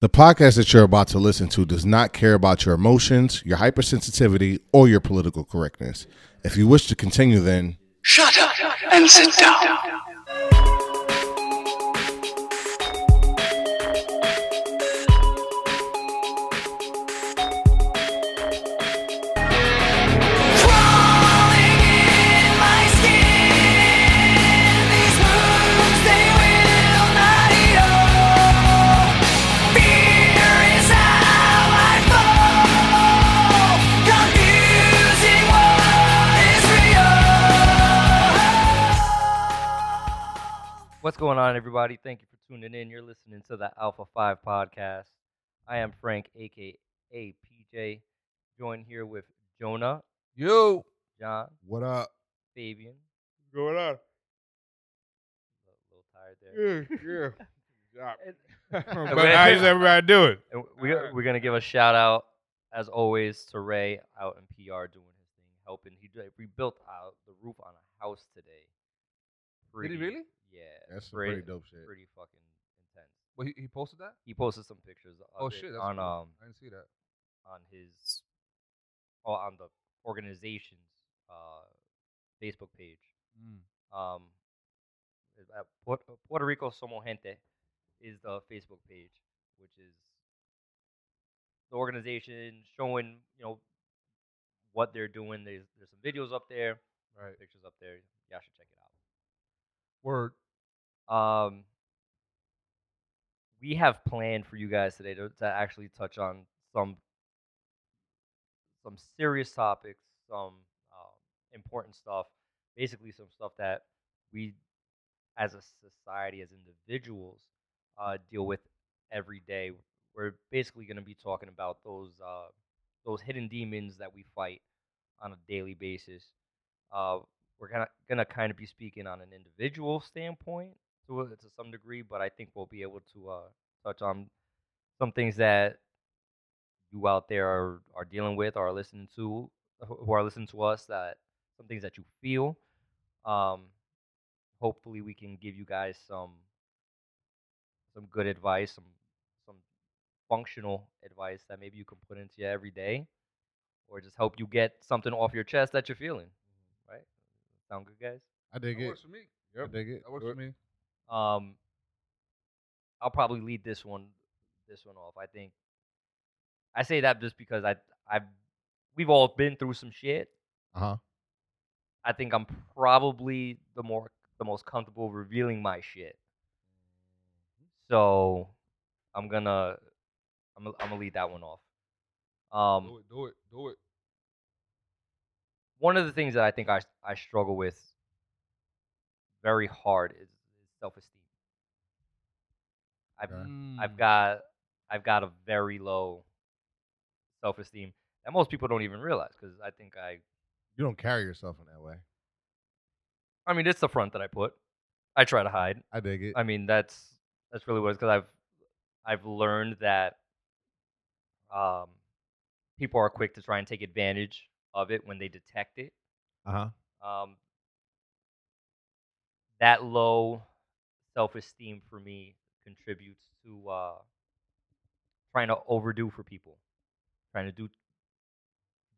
The podcast that you're about to listen to does not care about your emotions, your hypersensitivity, or your political correctness. If you wish to continue, then Shut up and sit down. What's going on, everybody? Thank you for tuning in. You're listening to the Alpha 5 podcast. I am Frank, aka PJ, joined here with Jonah, Yo, John, what up? Fabian. what's going on? A little tired there. Yeah, yeah. And- but how's everybody doing? And we, we're going to give a shout out, as always, to Ray out in PR doing his thing, helping. He rebuilt out the roof on a house today. Did he really? Yeah. That's some pretty, pretty dope shit. Pretty fucking intense. Well, he, he posted that. He posted some pictures of Oh it shit, that's on cool. um I didn't see that. on his oh, on the organization's uh, Facebook page. Mm. Um, at Puerto, Puerto Rico Somos Gente is the Facebook page, which is the organization showing you know what they're doing. There's there's some videos up there, Right. pictures up there. Y'all should check it out. Word. Um, we have planned for you guys today to, to actually touch on some some serious topics, some um, important stuff, basically some stuff that we, as a society, as individuals, uh, deal with every day. We're basically going to be talking about those uh, those hidden demons that we fight on a daily basis. Uh, we're gonna gonna kind of be speaking on an individual standpoint to a, to some degree, but I think we'll be able to uh, touch on some things that you out there are, are dealing with or are listening to who who are listening to us that some things that you feel um hopefully we can give you guys some some good advice some some functional advice that maybe you can put into your everyday or just help you get something off your chest that you're feeling right sound good guys I dig That it. works for me. I dig it. That works for me. Um i'll probably lead this one this one off i think i say that just because i i've we've all been through some shit Uh huh. i think i'm probably the more the most comfortable revealing my shit so i'm gonna i'm I'm gonna lead that one off um Do it. Do it. Do it. one of the things that I think I I struggle with very hard is, is self esteem. I've. I've got I've got a very low self esteem that most people don't even realize because I think I You don't carry yourself in that way. I mean it's the front that I put. I try to hide. I dig it. I mean that's that's really what it's because I've I've learned that um people are quick to try and take advantage of it when they detect it. Uh huh. um, that low self esteem for me contributes to uh, trying to overdo for people, trying to do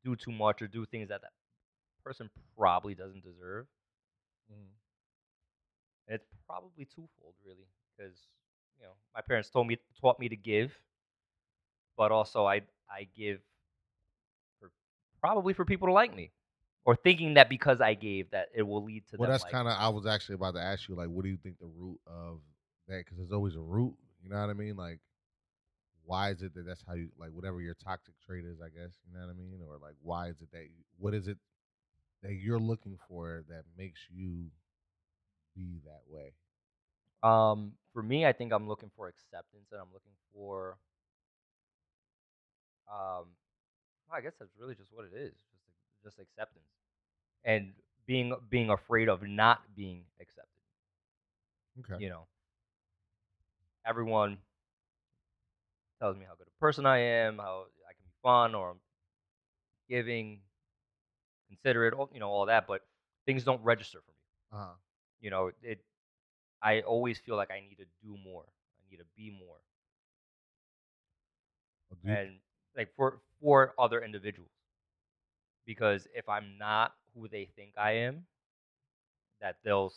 do too much or do things that that person probably doesn't deserve. And it's probably twofold, really, because you know my parents told me taught me to give, but also I I give for probably for people to like me, or thinking that because I gave that it will lead to Well, them that's liking kind of. I was actually about to ask you, like, what do you think the root of that? Because there's always a root. You know what I mean? Like, why is it that that's how you like whatever your toxic trait is? I guess you know what I mean, or like, why is it that? What is it that you're looking for that makes you be that way? Um, for me, I think I'm looking for acceptance, and I'm looking for, um, I guess that's really just what it is, just acceptance, and being being afraid of not being accepted. Okay. You know, everyone tells me how good a person I am, how I can be fun or I'm giving, considerate, you know, all that, but things don't register for me. Uh huh. You know, it. I always feel like I need to do more. I need to be more. You- and like for for other individuals because if i'm not who they think i am that they'll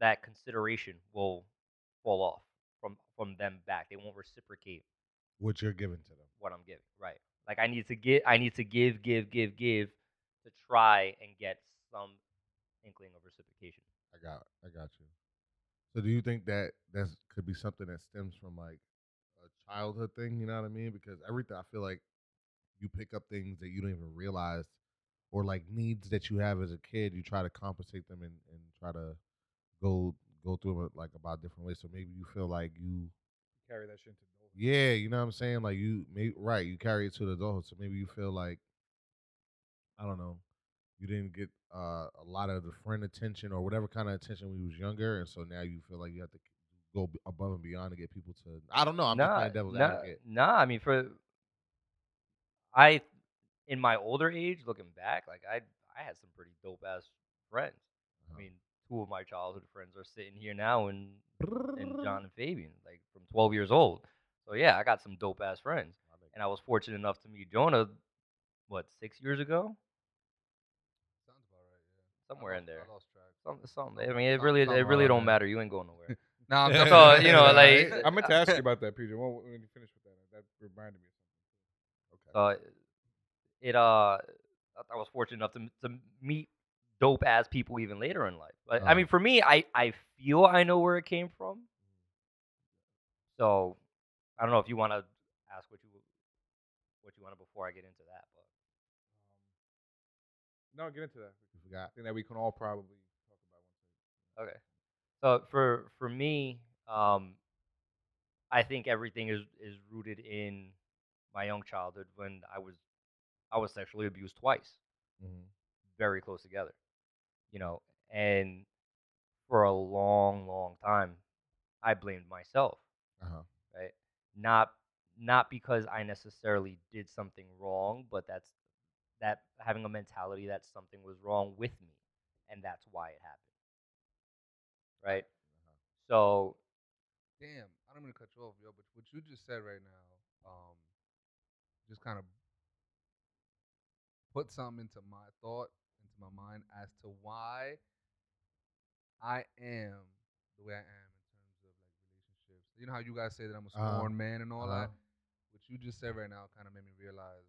that consideration will fall off from from them back they won't reciprocate what you're giving to them. what i'm giving right like i need to get i need to give give give give to try and get some inkling of reciprocation I got, I got you. So, do you think that that could be something that stems from like a childhood thing? You know what I mean? Because everything, I feel like you pick up things that you don't even realize, or like needs that you have as a kid. You try to compensate them and, and try to go go through them like about different ways. So maybe you feel like you, Carry that shit into adulthood. yeah, you know what I'm saying? Like you, may, right? You carry it to the adulthood. So maybe you feel like, I don't know, you didn't get uh, a lot of the friend attention or whatever kind of attention when you was younger, and so now you feel like you have to go above and beyond to get people to. I don't know. I'm nah, playing devil's nah, advocate. Nah, I mean for I in my older age, looking back, like I I had some pretty dope ass friends. Uh-huh. I mean, two of my childhood friends are sitting here now and and John and Fabian, like from 12 years old. So yeah, I got some dope ass friends, and I was fortunate enough to meet Jonah, what six years ago, Sounds about right. Yeah. somewhere in there. I lost track. Something, something. I mean, it really, it really don't matter. You ain't going nowhere. no, I'm So, you know, like- I meant to ask you about that, PJ. When you finish with that, that reminded me of something. Okay. So it uh, I I was fortunate enough to to meet dope ass people even later in life. But I Uh-huh. mean, for me, I I feel I know where it came from. So I don't know if you want to ask what you what you want before I get into that. But Um, no, get into that. You forgot. I think that we can all probably talk about one. okay. So for for me, um, I think everything is is rooted in my young childhood when I was I was sexually abused twice. hmm very close together, you know, and for a long, long time, I blamed myself, Uh huh. right? Not not because I necessarily did something wrong, but that's that having a mentality that something was wrong with me, and that's why it happened, right? So Damn, I don't mean to cut you off, yo, but what you just said right now, um, just kind of put something into my thought, into my mind as to why I am the way I am in terms of like relationships. You know how you guys say that I'm a Uh-huh. scorned man and all Uh-huh. that? What you just said right now kind of made me realize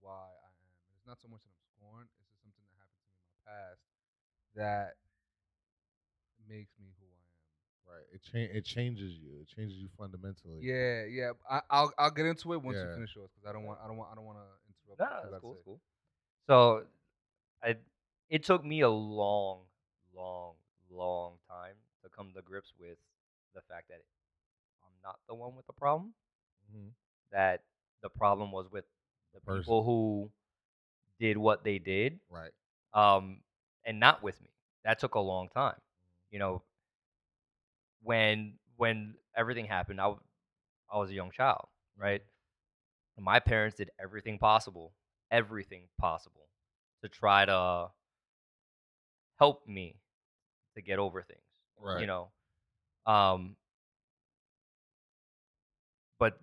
why I am. And it's not so much that I'm scorned, it's just something that happened to me in my past that makes me who. Right. It cha- It changes you. It changes you fundamentally. Yeah, yeah. I, I'll I'll get into it once Yeah. you finish yours because I don't want I don't want I don't want to interrupt. no, what you that's about to cool, say. that's cool. So I it took me a long, long, long time to come to grips with the fact that I'm not the one with the problem. hmm that the problem was with the Person. people who did what they did Right. um, and not with me that took a long time you know when when everything happened I, w- I was a young child right? And my parents did everything possible everything possible to try to help me to get over things Right. you know? Um but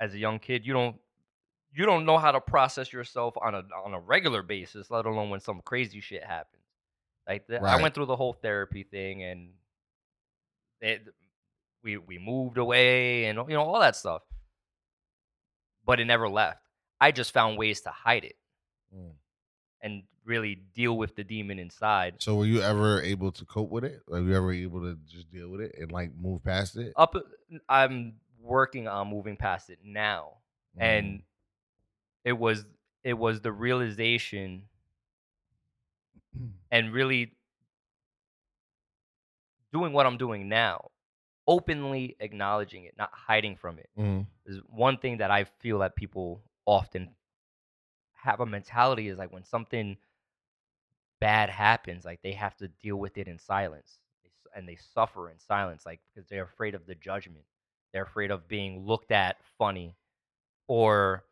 as a young kid you don't you don't know how to process yourself on a on a regular basis let alone when some crazy shit happens. Like the, i went through the whole therapy thing and it, we we moved away and you know all that stuff but it never left i just found ways to hide it Mm. and really deal with the demon inside So were you ever able to cope with it? Were you ever able to just deal with it and like move past it? up i'm working on moving past it now Mm. and it was it was the realization and really doing what i'm doing now openly acknowledging it not hiding from it Mhm. is one thing that i feel that people often have a mentality is like when something bad happens like they have to deal with it in silence. And they suffer in silence like because they're afraid of the judgment. They're afraid of being looked at funny or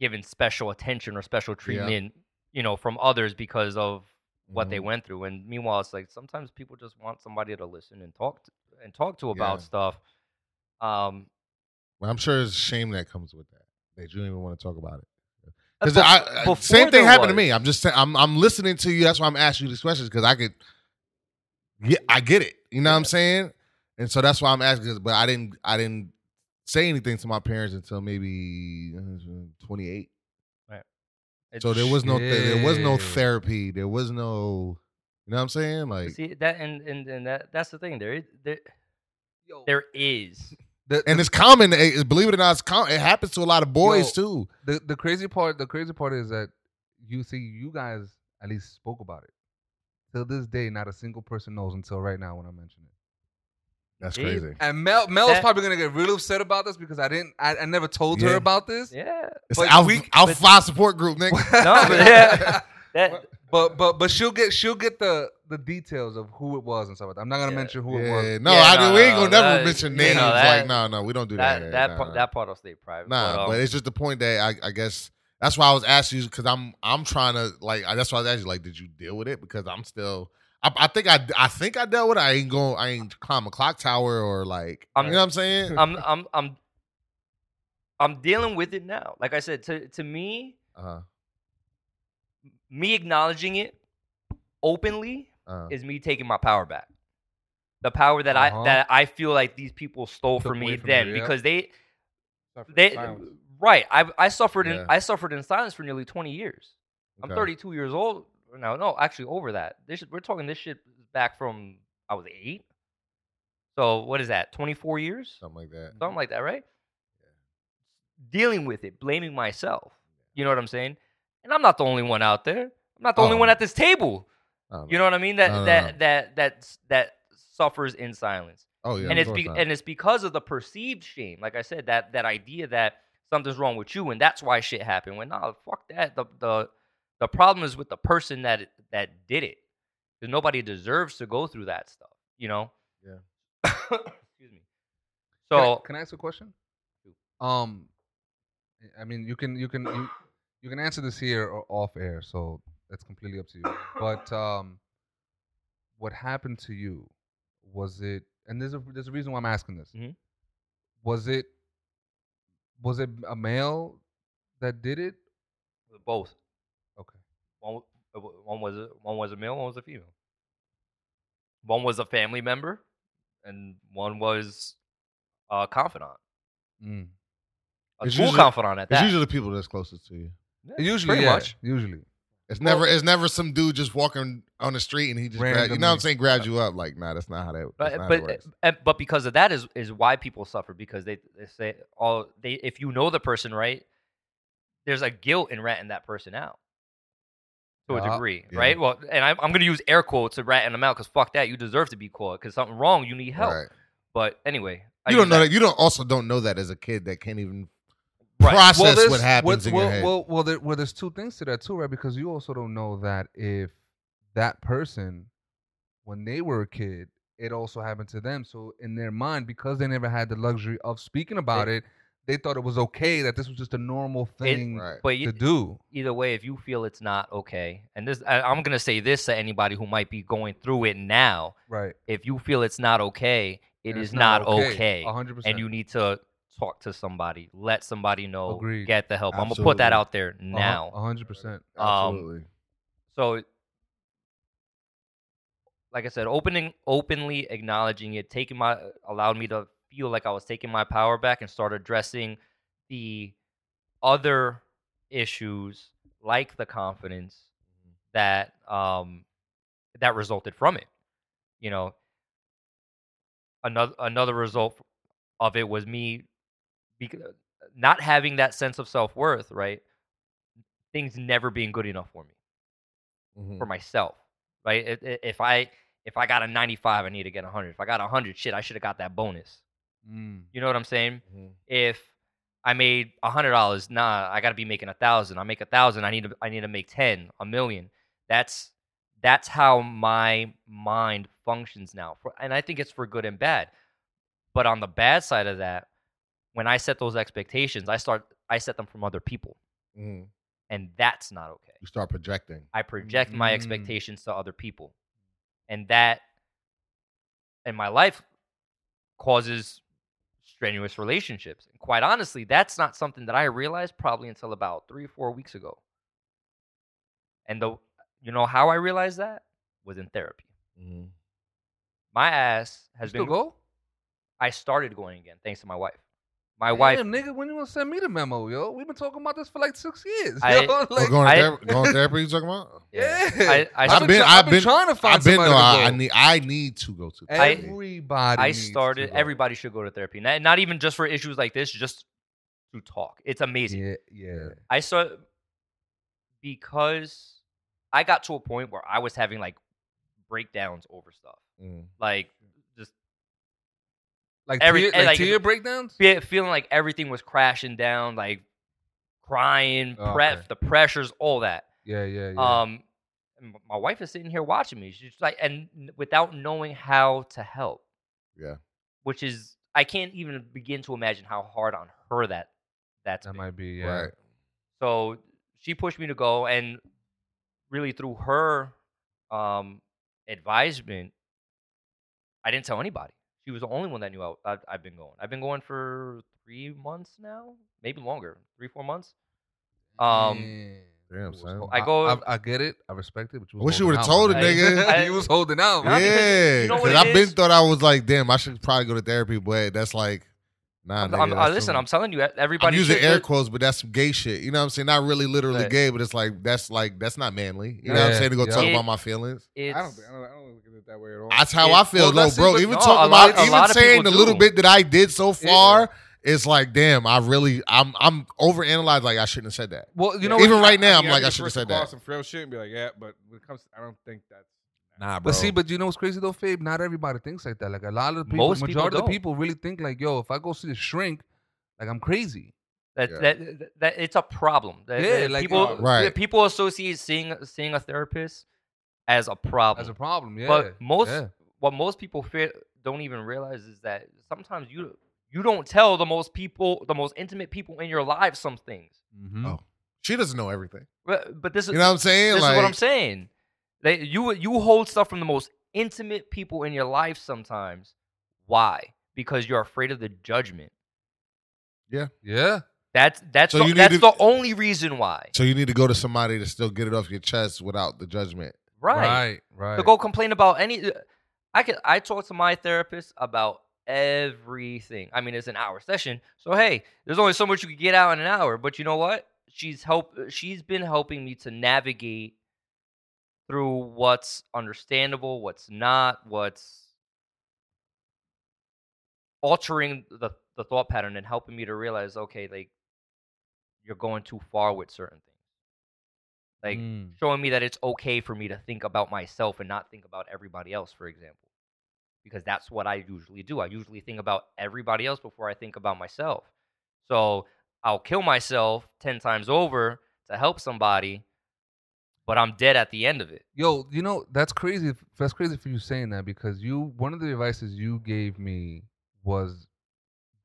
given special attention or special treatment you know from others because of what they Mhm. went through and meanwhile it's like sometimes people just want somebody to listen and talk to, and talk to about Yeah. stuff um Well, I'm sure there's shame that comes with that. That you don't even want to talk about it. Because bef- I, I- same thing happened to me. I'm just I'm I'm listening to you. That's why I'm asking you these questions because I could, yeah, I get it. You know what I'm saying? And so that's why I'm asking. But I didn't I didn't say anything to my parents until maybe uh, 28. So there was no th- there was no therapy. There was no, you know what I'm saying? Like, See that, and and, and that that's the thing. There, is- there, Yo, there is. the, and the, it's common. eh, Believe it or not, it's com- it happens to a lot of boys Yo. too. the the crazy part. The crazy part is that you see, you guys at least spoke about it. Till this day, not a single person knows until right now when I mention it. That's See? crazy. And Mel, Mel's That- probably gonna get really upset about this because I didn't, I, I never told her about this. Yeah. It's But an Alpha, we- Alpha but- Phi support group, nigga. No, but yeah. That But but but she'll get she'll get the the details of who it was and stuff like that. I'm not gonna Yeah. mention who it was. no, Yeah, I, no, we ain't gonna never that- mention you know, names. that- like, no, no, we don't do that. that here. that Nah, part nah. that part will stay private. Nah, um, but it's just the point that I, I guess that's why I was asking you because I'm I'm trying to like I- that's why I was asking you like did you deal with it because I'm still I, I think I I think I dealt with it. I ain't going I ain't climb a clock tower or like I'm- you know what I'm saying. I'm I'm I'm I'm dealing with it now. Like I said, to to me, uh-huh. me acknowledging it openly uh, is me taking my power back. The power that Uh-huh. I that I feel like these people stole Took from me from then you, yeah. because they Suffered they silence. right. I I suffered in Yeah. I suffered in silence for nearly 20 years. I'm 32 years old now. No, actually over that. This we're talking this shit back from I was eight. So what is that? 24 years, something like that. something like that, right? Dealing with it, blaming myself. You know what I'm saying? And I'm not the only one out there. I'm not the only Oh. one at this table. I You know what I mean? That No, no, that no. that that that suffers in silence. Oh yeah, and it's be- and it's because of the perceived shame. Like I said, that that idea that something's wrong with you and that's why shit happened. When nah, fuck that. The the the problem is with the person that that did it. Because nobody deserves to go through that stuff. You know. Yeah. Excuse me. Can I- So can I, ask a question? Um, I mean, you can you can you, you can answer this here or off air, so that's completely up to you. But um, what happened to you? Was it? And there's a there's a reason why I'm asking this. Mhm. Was it? Was it a male that did it? both. Okay. One uh, one was a, one was a male, one was a female. One was a family member, and one was a confidant, Mm. a It's school usually- confidant at that. it's usually the people that's closest to you. Yeah, Usually, pretty yeah, much. Usually. It's Well- never it's never some dude just walking on the street and he just grab, you know what I'm saying grabs you up like nah that's not how that that's But how but works. uh, but because of that is is why people suffer because they, they say all they if you know the person right, there's a guilt in ratting that person out to a Yeah, degree, yeah. right? Well, and I, I'm going to use air quotes to ratting them out because fuck that, you deserve to be caught because something wrong, you need help. Right. But anyway, I You don't know that. You don't also don't know that as a kid that can't even Right. process there's- what happens well, in well, your head. Well, well, there, well, there's two things to that too, right? Because you also don't know that if that person, when they were a kid, it also happened to them. So in their mind, because they never had the luxury of speaking about it, they thought it was okay that this was just a normal thing Right. But to you, do. either way, if you feel it's not okay, and this, I, I'm gonna say this to anybody who might be going through it now. Right. If you feel it's not okay, it And is it's not, okay, A hundred percent. and you need to talk to somebody, let somebody know, Agreed. get the help. I'm gonna put that out there A now. hundred percent. um, Absolutely. So, like I said, opening, openly acknowledging it, taking my, allowed me to feel like I was taking my power back and start addressing the other issues like the confidence that um that resulted from it. You know, another another result of it was me bec- not having that sense of self worth. Right, things never being good enough for me Mhm. for myself, right? I- i- If I if I got a 95, I need to get a 100. If I got a 100, shit, I should have got that bonus. Mm. You know what I'm saying? Mhm. If I made a hundred dollars, nah, I got to be making a thousand. I make a thousand, I need to I need to make ten, a million. That's that's how my mind functions now, for, and I think it's for good and bad. But on the bad side of that, when I set those expectations, I start I set them from other people, Mhm. and that's not okay. You start projecting. I project my Mm. expectations to other people. And that in my life causes strenuous relationships. And quite honestly, that's not something that I realized probably until about three or four weeks ago. And the, you know how I realized that was in therapy. Mhm. My ass has still been. go? I started going again thanks to my wife. My wife. Nigga, when you gonna send me the memo, yo? We've been talking about this for like six years. I- yo. Oh, Like, going, to I- therapy, going to therapy? You talking about? yeah, I- I- I've I've been, been- I've I've been been- trying to find I've been. somebody No, to I, go. I need. I need to go to. therapy. Everybody. I needs to started. go. Everybody should go to therapy. Not, not even just for issues like this, just to talk. It's amazing. Yeah, yeah. I saw because I got to a point where I was having like breakdowns over stuff, Mm. like just Like Every- tear, and, like, like, tear breakdowns. fe- feeling like everything was crashing down, like crying, Oh, pre- okay. the pressures, all that. Yeah, yeah, yeah. Um, my wife is sitting here watching me. She's like, and without knowing how to help, Yeah. which is I can't even begin to imagine how hard on her that that's that been. might be. Yeah. Right. So she pushed me to go, and really through her um, advisement, I didn't tell anybody. She was the only one that knew I, I've, I've been going. I've been going for three months now, maybe longer, three four months. Um, Damn, son. hol- I go- I, I get it. I respect it. But you was Wish you would've told it, nigga. nigga. you was holding out. Nah, man. because Yeah, you know what because it I've been is? thought I was like, damn, I should probably go to therapy, but that's like, nah. I'm, nigga, I'm- that's listen, too- I'm telling you, everybody I'm everybody. using air quotes, but that's some gay shit. You know what I'm saying? Not really literally Right. gay, but it's like that's like that's not manly. You know what I'm saying? To go yeah. talk It- about my feelings. It's, I don't, think, I don't, I don't look at it that way at all. That's how It- I feel, well, though, that's bro. Even no, talking a lot- about, a even saying the people little bit that I did so Yeah. far, it's like, damn, I really, I'm, I'm overanalyzed. Like I shouldn't have said that. Well, you Yeah, know, even right now, I'm like, I should have said that. Some frail shit and be like, yeah, but when it comes, I don't think that's. Nah, bro. But see, but you know what's crazy though, Fabe? Not everybody thinks like that. Like a lot of the people, Most people majority of the don't. people really think like, yo, if I go see the shrink, like I'm crazy. That, Yeah. that, that, that it's a problem. That, Yeah, that like, people, uh, Right. yeah, people associate seeing seeing a therapist as a problem. As a problem, yeah. But most yeah. what most people fear, don't even realize is that sometimes you you don't tell the most people, the most intimate people in your life, some things. Mhm. Oh. she doesn't know everything. But, but this is You know what I'm saying? this like, is what I'm saying. They, you you hold stuff from the most intimate people in your life sometimes. Why? Because you're afraid of the judgment. Yeah. Yeah. That's that's So the, that's to- the only reason why. So you need to go to somebody to still get it off your chest without the judgment. Right. Right. Right. To go complain about any uh, I can I talk to my therapist about everything. I mean, it's an hour session. So hey, there's only so much you can get out in an hour, but you know what? She's help she's been helping me to navigate through what's understandable, what's not, what's altering the the thought pattern and helping me to realize okay, like you're going too far with certain things. Like Mm. showing me that it's okay for me to think about myself and not think about everybody else, for example. Because that's what I usually do. I usually think about everybody else before I think about myself. So I'll kill myself 10 times over to help somebody, but I'm dead at the end of it. Yo, you know that's crazy. That's crazy for you saying that because you one of the advices you gave me was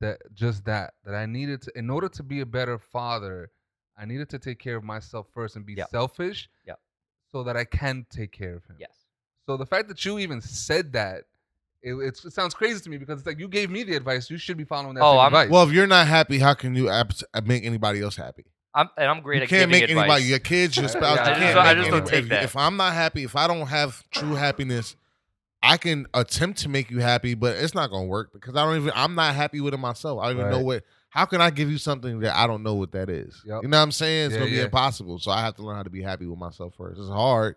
that just that that I needed to in order to be a better father, I needed to take care of myself first and be Yep. selfish, Yep. so that I can take care of him. Yes. So the fact that you even said that, it, it's, it sounds crazy to me because it's like you gave me the advice. You should be following that Oh, same I'm- advice. Well, if you're not happy, how can you abs- make anybody else happy? I'm, and I'm great you at can't giving make advice. anybody, your kids, your spouse. I you just can't don't- I just don't anybody- take if, that. If I'm not happy, if I don't have true happiness, I can attempt to make you happy, but it's not gonna work because I don't even. I'm not happy with it myself. I don't even know what. How can I give you something that I don't know what that is? Yep. You know what I'm saying? It's Yeah, gonna be yeah. impossible. So I have to learn how to be happy with myself first. It's hard.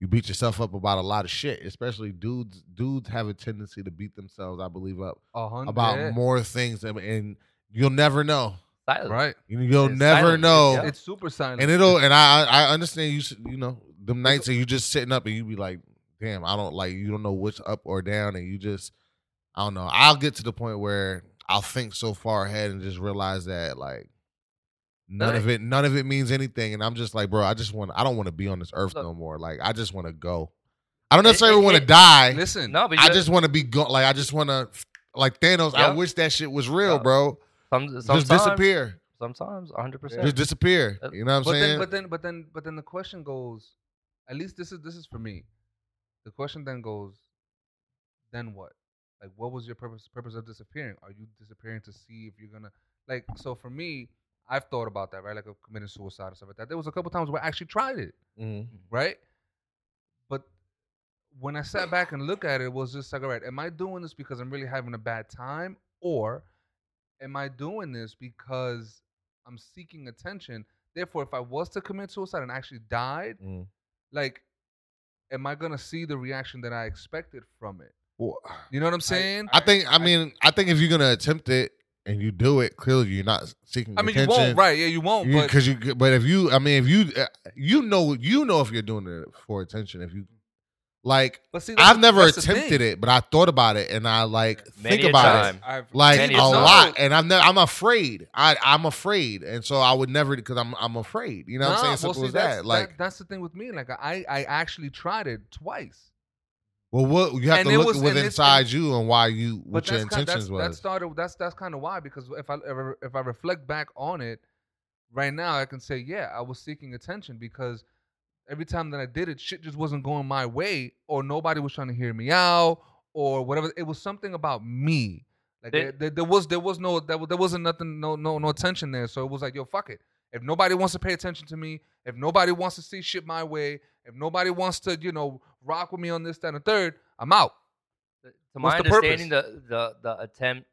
You beat yourself up about a lot of shit, especially dudes. Dudes have a tendency to beat themselves, I believe, up hundred- about more things, and, and you'll never know. Silence. right. You- You'll It's never silent. know. Yeah. It's super silent. And it'll and I I I understand you s- you know them nights that you just sitting up and you be like, damn, I don't like you don't know which up or down and you just I don't know. I'll get to the point where I'll think so far ahead and just realize that like none of it none of it means anything and I'm just like, bro, I just want I don't want to be on this earth Look. no more. Like I just want to go. I don't necessarily want to die. Listen, No, but I just want to be go like I just want to like Thanos. I wish that shit was real, Yeah. bro. Some, sometimes, Just disappear. Sometimes, 100%. Just disappear. Uh, You know what I'm but saying? then, but then, but then, but then the question goes. At least this is this is for me. The question then goes. Then what? Like, what was your purpose purpose of disappearing? Are you disappearing to see if you're gonna like? So for me, I've thought about that, right? Like of committing suicide and stuff like that. There was a couple times where I actually tried it, Mhm. right? But when I sat back and looked at it, it was just like, all right, am I doing this because I'm really having a bad time, or am I doing this because I'm seeking attention? Therefore, if I was to commit suicide and actually died, Mhm. like, am I gonna see the reaction that I expected from it? Well, You know what I'm saying? I think. I mean, I think if you're gonna attempt it and you do it, clearly you're not seeking. I mean, you won't, right? Yeah, you won't. because you, but if you, I mean, if you, uh, you know, you know if you're doing it for attention. If you, like, but see, I've never attempted it, but I thought about it and I like Many think about time. it I've like Many a a time. lot, and I'm ne- I'm afraid. I I'm afraid, and so I would never because I'm I'm afraid. You know what I'm Nah, saying? well, Simple see, as that. Like, that's the thing with me. Like, I I actually tried it twice. well, what you have and to look was- and within inside you and why you what your that's kind, intentions that's, that started. That's that's kind of why because if I ever if I reflect back on it, right now I can say yeah I was seeking attention because every time that I did it, shit just wasn't going my way, or nobody was trying to hear me out, or whatever. It was something about me. Like There- there, there, there was there was no there, wa- there wasn't nothing no no no attention there. So it was like yo fuck it. If nobody wants to pay attention to me, if nobody wants to see shit my way, if nobody wants to you know rock with me on this that and the third, I'm out. to my What's the purpose? understanding, the, the the attempt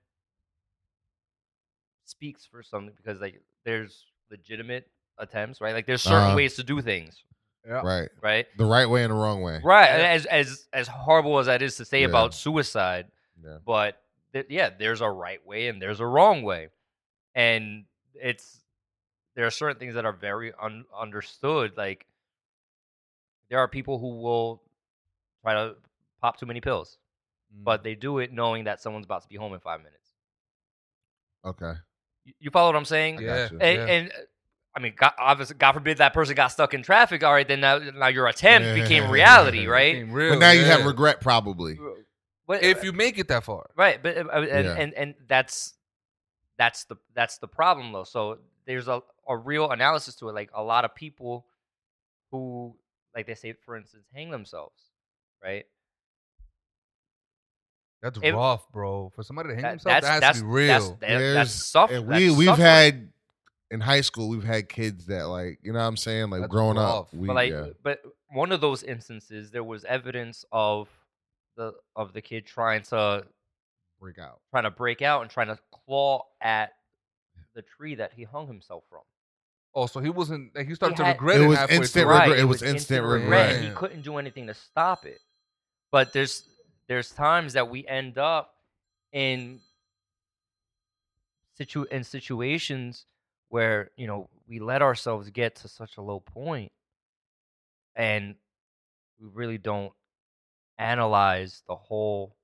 speaks for something because like there's legitimate attempts, right? Like there's certain Uh-huh. ways to do things, Yeah. right, right? the right way and the wrong way. Right. Yeah. As as as horrible as that is to say Yeah. about suicide, Yeah. but th- yeah, there's a right way and there's a wrong way, and it's there are certain things that are very un- understood. Like there are people who will try to pop too many pills, Mm. but they do it knowing that someone's about to be home in five minutes. Okay. You, you follow what I'm saying? Yeah. And, Yeah. and I mean, God, obviously, God forbid that person got stuck in traffic. All right, then now, now your attempt became reality, right? Became real, but now you have regret, probably. But, if you make it that far. right, but uh, and, Yeah. and and that's that's the that's the problem though. So there's a a real analysis to it. Like a lot of people who, like they say, for instance, hang themselves, right? That's If- rough, bro. For somebody to hang That- himself, that has that's to be real. That's, that, that's suffer. and that's we we've suffering. had in high school we've had kids that like you know what I'm saying like That's growing rough. up we but like yeah. but one of those instances there was evidence of the of the kid trying to break out. trying to break out and trying to claw at the tree that he hung himself from oh, so he wasn't. Like, he started to had- regret It it. was halfway instant through. regret. it was instant regret. and he couldn't do anything to stop it but there's there's times that we end up in situ in situations where you know we let ourselves get to such a low point and we really don't analyze the whole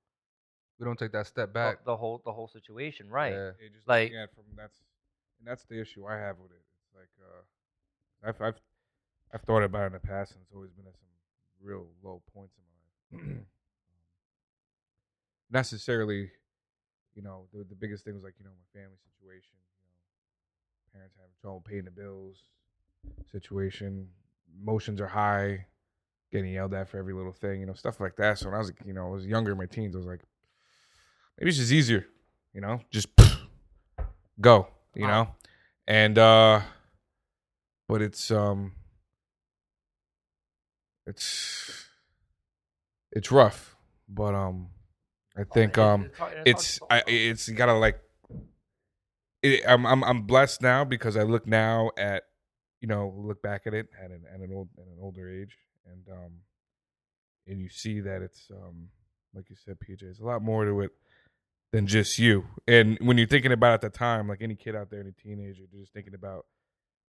We don't take that step back. the whole the whole situation right Yeah. Yeah, just Like- looking at it from that's and that's the issue I have with it. It's like uh, I've I've I've thought about it in the past, and it's always been at some real low points in my life. Necessarily, you know, the the biggest thing was like you know my family situation. Parents having trouble paying the bills, situation, emotions are high, getting yelled at for every little thing, you know, stuff like that. So when I was, you know, I was younger in my teens, I was like, maybe it's just easier, you know, just go, you know, and uh, but it's um, it's it's rough, but um, I think Oh, um, it's I, it's you gotta like it, I'm I'm I'm blessed now because I look now at you know look back at it at an at an old at an older age and um and you see that it's um like you said PJ it's a lot more to it than just you and when you're thinking about it at the time like any kid out there any teenager they're just thinking about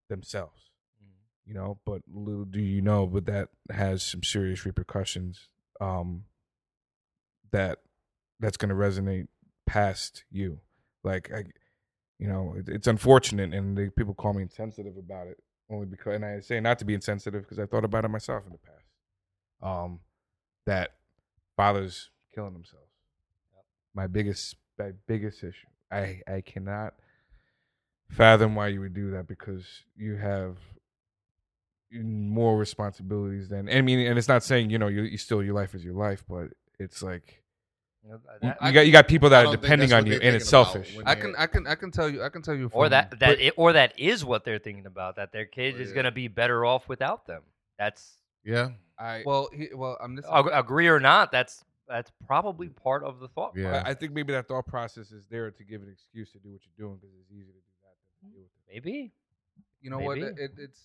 themselves Mhm. you know but little do you know but that has some serious repercussions um that that's going to resonate past you like i you know it, it's unfortunate and they, people call me insensitive about it only because and i say not to be insensitive because i thought about it myself in the past um that fathers killing themselves. My biggest my biggest issue. I i cannot fathom why you would do that because you have more responsibilities than I mean, and it's not saying you know you, you still your life is your life, but it's like You know, uh, that- you got you got people that are depending on you, and it's selfish. I can I can I can tell you I can tell you or from- that that but- i- or that is what they're thinking about that their kid Oh, is gonna be better off without them. That's Yeah, I well he, well I'm just ag- agree or not. That's that's probably part of the thought. Yeah. process. I I think maybe that thought process is there to give an excuse to do what you're doing because it's easy to do that than to hmm. deal with it. maybe. you know what it, it, it's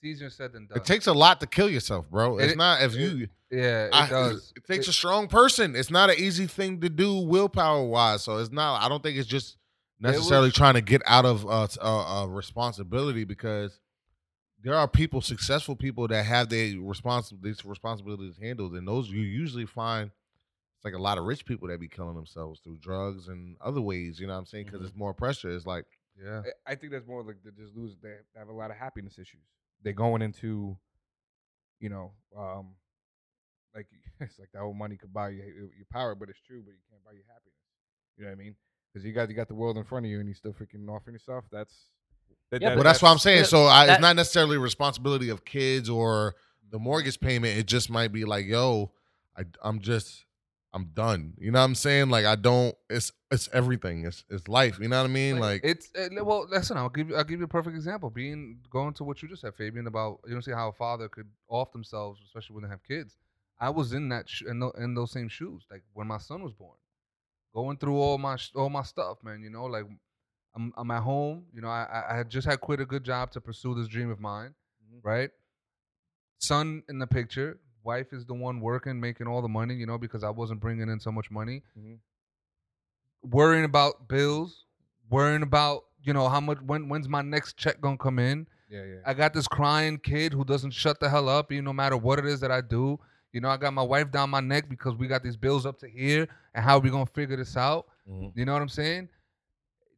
it's easier said than done. it takes a lot to kill yourself, bro. It's It- not if it- you. yeah it I- does. It takes It- a strong person. It's not an easy thing to do willpower wise. So it's not. I don't think it's just was- necessarily trying to get out of uh, uh, uh, responsibility because there are people, successful people that have their respons- these responsibilities handled, and those you usually find. It's like a lot of rich people that be killing themselves through drugs and other ways. You know what I'm saying? Because Mhm. it's more pressure. It's like yeah I- I think that's more like they just lose. They have a lot of happiness issues. They're going into, you know, um, like it's like that old money could buy you your power, but it's true, but you can't buy your happiness. You know what I mean? Because you got you got the world in front of you, and you still freaking offering yourself. That's that, Yeah, that- Well, that's what I'm saying. yeah, So I, that- it's not necessarily responsibility of kids or the mortgage payment. It just might be like, yo, I, I'm just, I'm done. You know what I'm saying? Like I don't. It's it's everything. It's it's life. You know what I mean? Like it's uh, well listen I'll give you I'll give you a perfect example being going to what you just said Fabian about you don't see how a father could off themselves especially when they have kids I was in that sh- in, tho- in those same shoes like when my son was born going through all my sh- all my stuff man you know like I'm I'm at home you know I I- I had just had quit a good job to pursue this dream of mine Mhm. right son in the picture wife is the one working making all the money you know because I wasn't bringing in so much money Mhm. worrying about bills, worrying about you know how much when when's my next check gonna come in. yeah, yeah. I got this crying kid who doesn't shut the hell up, you know, no matter what it is that I do. You know, I got my wife down my neck because we got these bills up to here, and how are we gonna figure this out? Mhm. You know what I'm saying?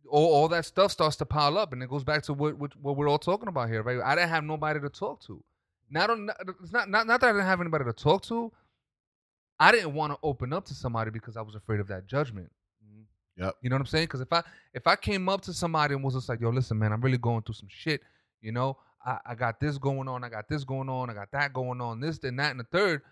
All, all that stuff starts to pile up, and it goes back to what, what what we're all talking about here, right? I didn't have nobody to talk to. Not on, it's not not not that I didn't have anybody to talk to. I didn't want to open up to somebody because I was afraid of that judgment. Mhm. You know what I'm saying? Because if I if I came up to somebody and was just like, "Yo, listen, man, I'm really going through some shit," you know, I, I got this going on, I got this going on, I got that going on, this, then that, and the third.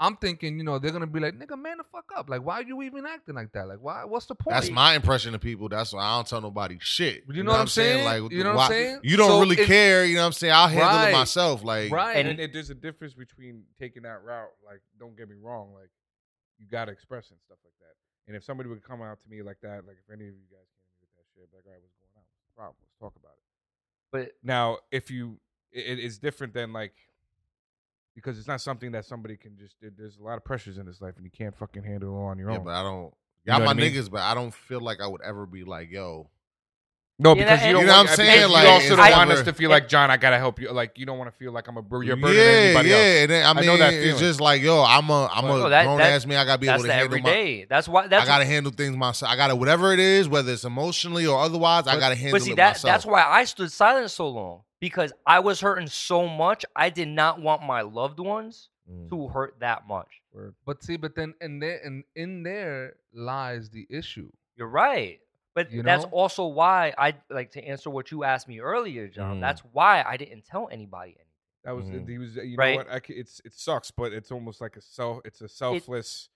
I'm thinking, you know, they're gonna be like, "Nigga, man, the fuck up! Like, why are you even acting like that? Like, why? What's the point?" that's my impression of people. That's why I don't tell nobody shit. You know what I'm saying? Like You know what I'm saying? You don't So really it- care. You know what I'm saying? I'll handle Right. it myself. Like right. And, And- it- there's a difference between taking that route. Like, don't get me wrong. Like, you gotta express and stuff like that. And if somebody would come out to me like that, like if any of you guys came me with that shit, I'd be like, all right, what's going on? What's the problem? Let's talk about it. But Now, if you, it, it's different than like, because it's not something that somebody can just. there- There's a lot of pressures in this life, and you can't fucking handle it on your yeah, own. but I don't. You Y'all know my I mean? niggas, but I don't feel like I would ever be like, yo. no, Yeah, because that- you don't. You know want, what I'm because saying? You Like, also don't want us to feel like John. I gotta help you. Like, you don't want to feel like I'm a bur- you're yeah, burden than anybody yeah. else. And then, I I mean, know that it's just like, yo, I'm a, I'm Well, a that- grown that- ass man. I gotta be able to the handle my. everyday. That's why. That's I gotta handle things myself. I gotta whatever it is, whether it's emotionally or otherwise. I gotta handle myself. But see it that myself. that's why I stood silent so long because I was hurting so much. I did not want my loved ones Mm. to hurt that much. But see, but then in there and in there lies the issue. You're right. But You that's know? also why I like to answer what you asked me earlier, John. Mm. That's why I didn't tell anybody anything. That was Mhm. he was. You Right. know what? I, it's it sucks, but it's almost like a self. It's a selfless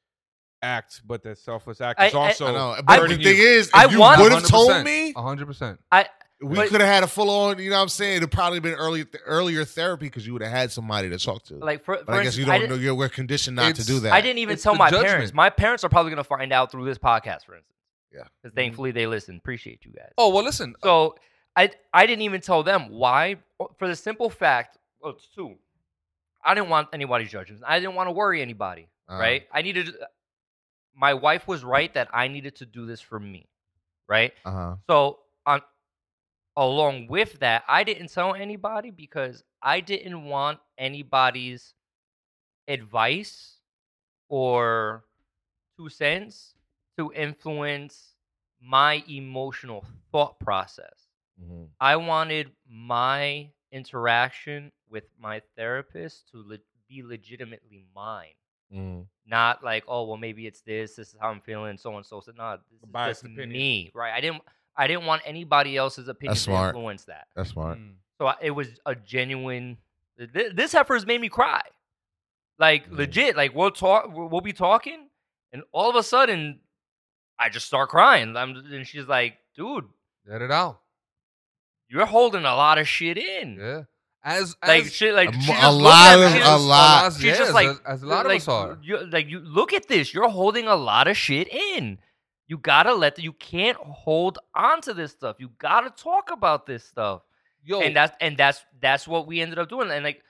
act, but that selfless act is I- also. I know, I- but the thing you. is, if I you would have told 100%, me, hundred percent. I we could have had a full on. You know what I'm saying? It'd probably been early earlier therapy because you would have had somebody to talk to. like for, but for I guess instance, you I don't know. didn't- You're we're conditioned not to It's- do that. I didn't even It's tell the my judgment. parents. My parents are probably gonna find out through this podcast, for instance. Yeah. Because thankfully they listen. Appreciate you guys. Oh well, listen. So I I didn't even tell them why. For the simple fact, well, it's two. I didn't want anybody's judgments. I didn't want to worry anybody. Uh, right? I needed. My wife was right that I needed to do this for me, right? Uh huh. So on, along with that, I didn't tell anybody because I didn't want anybody's advice or two cents to influence my emotional thought process. hmm I wanted my interaction with my therapist to le- be legitimately mine. mm Not like, oh well, maybe it's this. This is how I'm feeling, so and so. So no, this is just opinion. me, right? I didn't, I didn't want anybody else's opinion to smart. influence that. That's smart. Mm. So I, it was a genuine. th- This heifer has made me cry, like Mm. legit. Like we'll talk, we'll we'll be talking, And all of a sudden, I just start crying. I'm, and she's like, dude, Let it out. you're holding a lot of shit in. Yeah. As Like as, shit, like A she a lot at me, of- a lot. She's yes, just like, as, as a lot like, of us are. You, like you look at this. You're holding a lot of shit in. You gotta let. The, you can't hold on to this stuff. You gotta talk about this stuff. Yo, And that's and that's that's what we ended up doing. And like,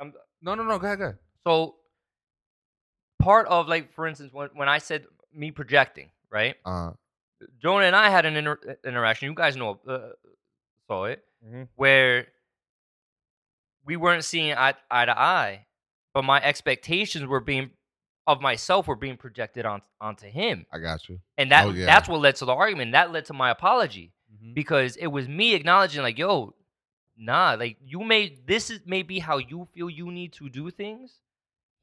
um, no, no, no. Go ahead, go ahead. so part of like, for instance, when when I said me projecting, right? Uh, Jonah and I had an inter- interaction. You guys know, uh, saw it, Mhm. where we weren't seeing eye, eye to eye, but my expectations were being of myself were being projected on onto him, I got you. and that Oh, yeah. that's what led to the argument. That led to my apology Mhm. because it was me acknowledging, like, yo, nah, like you may this is maybe how you feel you need to do things.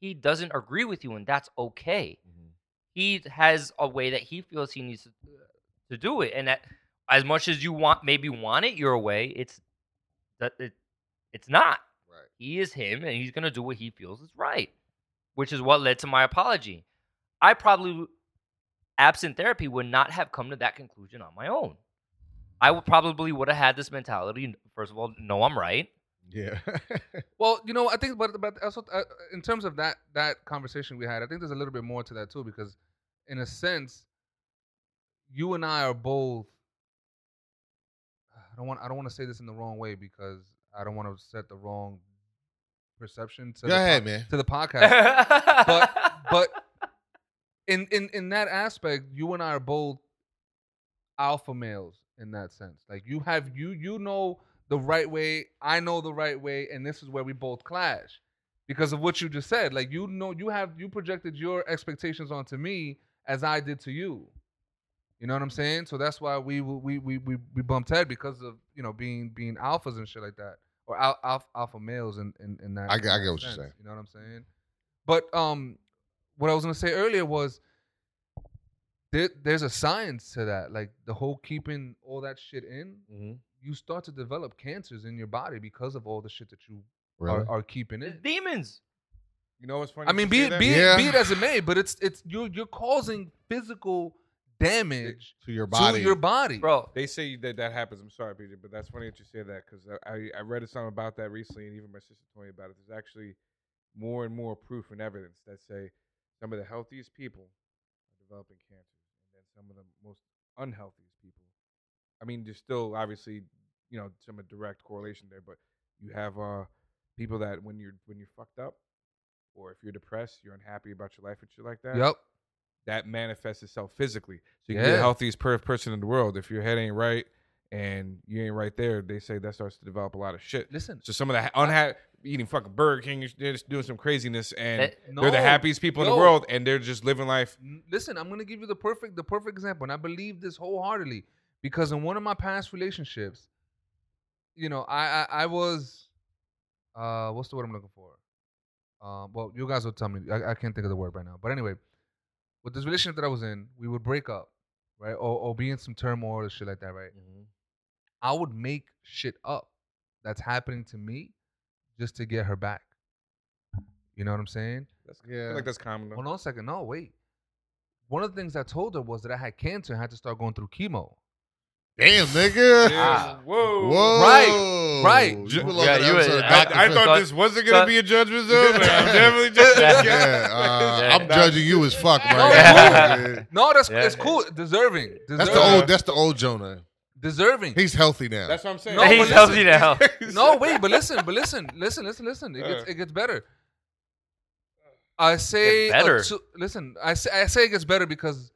He doesn't agree with you, and that's okay he has a way that he feels he needs to, to do it and that as much as you want maybe want it your way it's that it, it's not Right. he is him and he's going to do what he feels is right which is what led to my apology i probably absent therapy would not have come to that conclusion on my own i would probably would have had this mentality first of all no i'm right Yeah. Well, you know, I think, but but also uh, in terms of that that conversation we had, I think there's a little bit more to that too, because in a sense, you and I are both. I don't want I don't want to say this in the wrong way because I don't want to set the wrong perception to Go the ahead, po- man. to the podcast. but but in in in that aspect, you and I are both alpha males in that sense. Like you have you you know the right way, I know the right way, and this is where we both clash because of what you just said. Like you know you have you projected your expectations onto me as I did to you. You know what I'm saying? So that's why we we we we we bumped head because of you know being being alphas and shit like that, or al- alpha, alpha males in in, in that. I get- in I that get what you're saying. You know what I'm saying? But um, what I was gonna say earlier was there, there's a science to that. Like the whole keeping all that shit in, hmm you start to develop cancers in your body because of all the shit that you Really? are, are keeping it's in. demons You know what's funny? I mean, be it, be, it, Yeah. be it as it may, but it's it's you're you're causing physical damage to your body. to your body, bro They say that that happens. I'm sorry, PJ, but that's funny that you say that because I, I I read something about that recently, and even my sister told me about it. There's actually more and more proof and evidence that say some of the healthiest people are developing cancer, and then some of the most unhealthiest people. I mean, there's still obviously you know some direct correlation there, but you have uh people that when you're when you're fucked up, or if you're depressed, you're unhappy about your life and shit like that Yep. That manifests itself physically. So you can be the healthiest per- person in the world. If your head ain't right and you ain't right there, they say that starts to develop a lot of shit. Listen, So some of the unhappy eating fucking Burger King, they're just doing some craziness, and That- they're the happiest people in the world, and they're just living life. Listen, I'm gonna give you the perfect the perfect example, and I believe this wholeheartedly because in one of my past relationships, you know, I I, I was, uh, what's the word I'm looking for? Um, well, you guys will tell me. I, I can't think of the word right now, but anyway, with this relationship that I was in, we would break up, right, or or be in some turmoil or shit like that, right? Mhm. I would make shit up that's happening to me just to get her back. You know what I'm saying? That's, I Yeah. feel like that's common. Though. Hold on a second. No, wait. One of the things I told her was that I had cancer and had to start going through chemo. Damn, nigga. Yeah. Whoa. Whoa. Right, right. You belong Yeah, you episode was- of I- I, I thought this wasn't gonna be a judgment zone, but I'm definitely judging. Yeah. yeah, uh, Yeah. I'm judging you as fuck right No, now. cool. No, that's Yeah. it's cool. Deserving. Deserving. That's the old. That's the old Jonah. Deserving. He's healthy now. That's what I'm saying. No, he's but healthy now no, wait, but listen, but listen, listen, listen, listen. It gets Uh. it gets better. I say better? uh, to- listen, I say I say it gets better because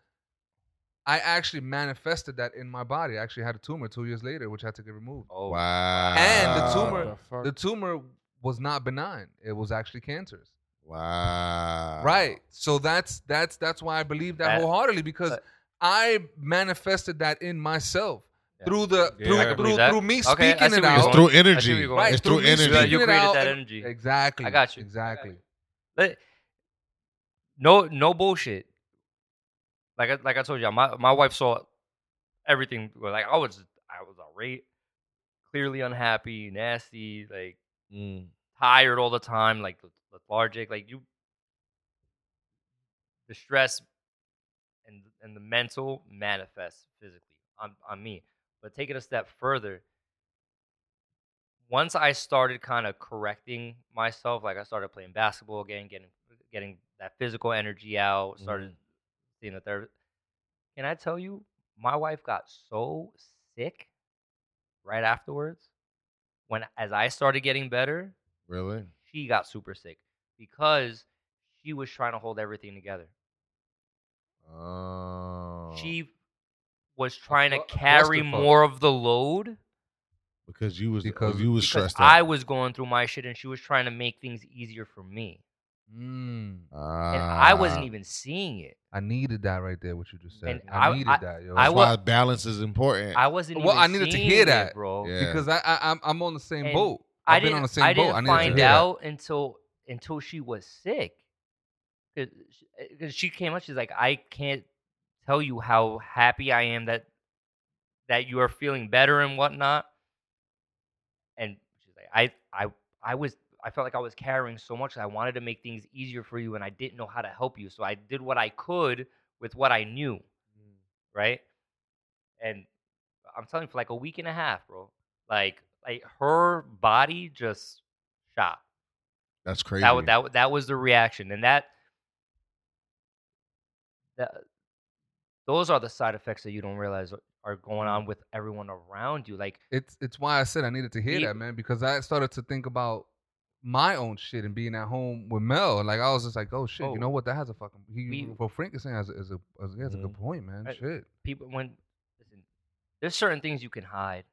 I actually manifested that in my body. I actually had a tumor two years later, which had to get removed. oh wow. And the tumor- the? The tumor was not benign; it was actually cancerous. Wow. Right. So that's that's that's why I believe that, That- wholeheartedly because but- I manifested that in myself Yeah. through the Yeah, through I through, through me Okay, speaking it where you're It's out. through I see where energy. Right, It's through through energy. You speaking created out that energy. Exactly. I got you. Exactly. Let- no no bullshit. Like I, like I told you, my my wife saw everything. Like I was I was irate, clearly unhappy, nasty, like Mm. tired all the time, like lethargic. Like you, the stress and and the mental manifests physically on on me. But take it a step further. Once I started kind of correcting myself, like I started playing basketball again, getting getting that physical energy out, started seeing the therapist. Can I tell you, my wife got so sick right afterwards. When as I started getting better, Really? she got super sick because she was trying to hold everything together. Oh. She was trying to carry more of the load because you was Because- because you was stressed I out. was going through my shit and she was trying to make things easier for me. Mm, And I wasn't Ah. even seeing it. I needed that right there. What you just said. And I, I- needed I- that, yo. I That's wa- why balance is important. I wasn't Well, even I needed to seeing hear it, that. bro. Yeah. because I, I I'm I'm on the same And boat. I I've been didn't, on the same I boat. didn't I needed to find hear that. out until until she was sick. Because she came up, she's like, I can't tell you how happy I am that that you are feeling better and whatnot. And she's like, I I I was I felt like I was carrying so much. I wanted to make things easier for you, and I didn't know how to help you. So I did what I could with what I knew, mm. right? And I'm telling you, for like a week and a half, bro, like like her body just shot. That's crazy. That that that was the reaction, and that that those are the side effects that you don't realize are- going mm. on with everyone around you. Like It's it's why I said I needed to hear that, man, because I started to think about my own shit and being at home with Mel, like I was just like, oh shit, Oh. you know what? That has a fucking. He, We- what Frank is saying has a, is a, has a good point, man. Uh, shit. people when listen, there's certain things you can hide.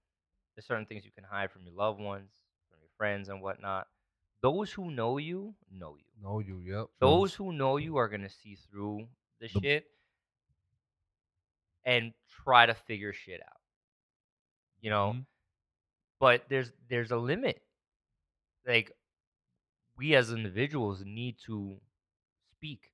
There's certain things you can hide from your loved ones, from your friends, and whatnot. Those who know you know you. Know you. Yep. Those who know you are gonna see through the The- shit and try to figure shit out. You know, Mhm. but there's there's a limit. Like we as individuals need to speak.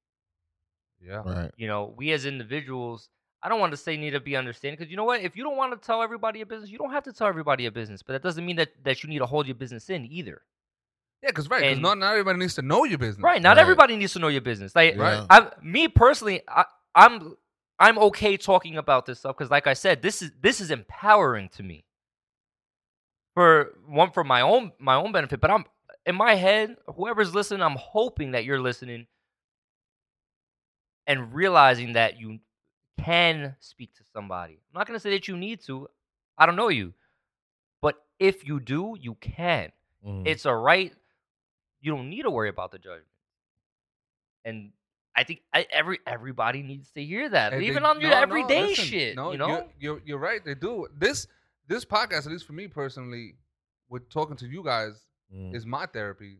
Yeah. right. You know, we as individuals, I don't want to say need to be understanding because you know what? If you don't want to tell everybody your business, you don't have to tell everybody your business. But that doesn't mean that that you need to hold your business in either. Yeah, because right, because not not everybody needs to know your business. Right? Not Right. everybody needs to know your business. Like, Right. I, me personally, I, I'm I'm okay talking about this stuff because, like I said, this is this is empowering to me. For one, for my own my own benefit, but I'm in my head. Whoever's listening, I'm hoping that you're listening and realizing that you can speak to somebody. I'm not gonna say that you need to. I don't know you, but if you do, you can Mhm. it's a right. You don't need to worry about the judgment. And I think I, every everybody needs to hear that, And they- even on your no, no, everyday listen, shit. No, you know, you're, you're you're right. They do this this podcast, at least for me personally, with talking to you guys, Mhm. is my therapy.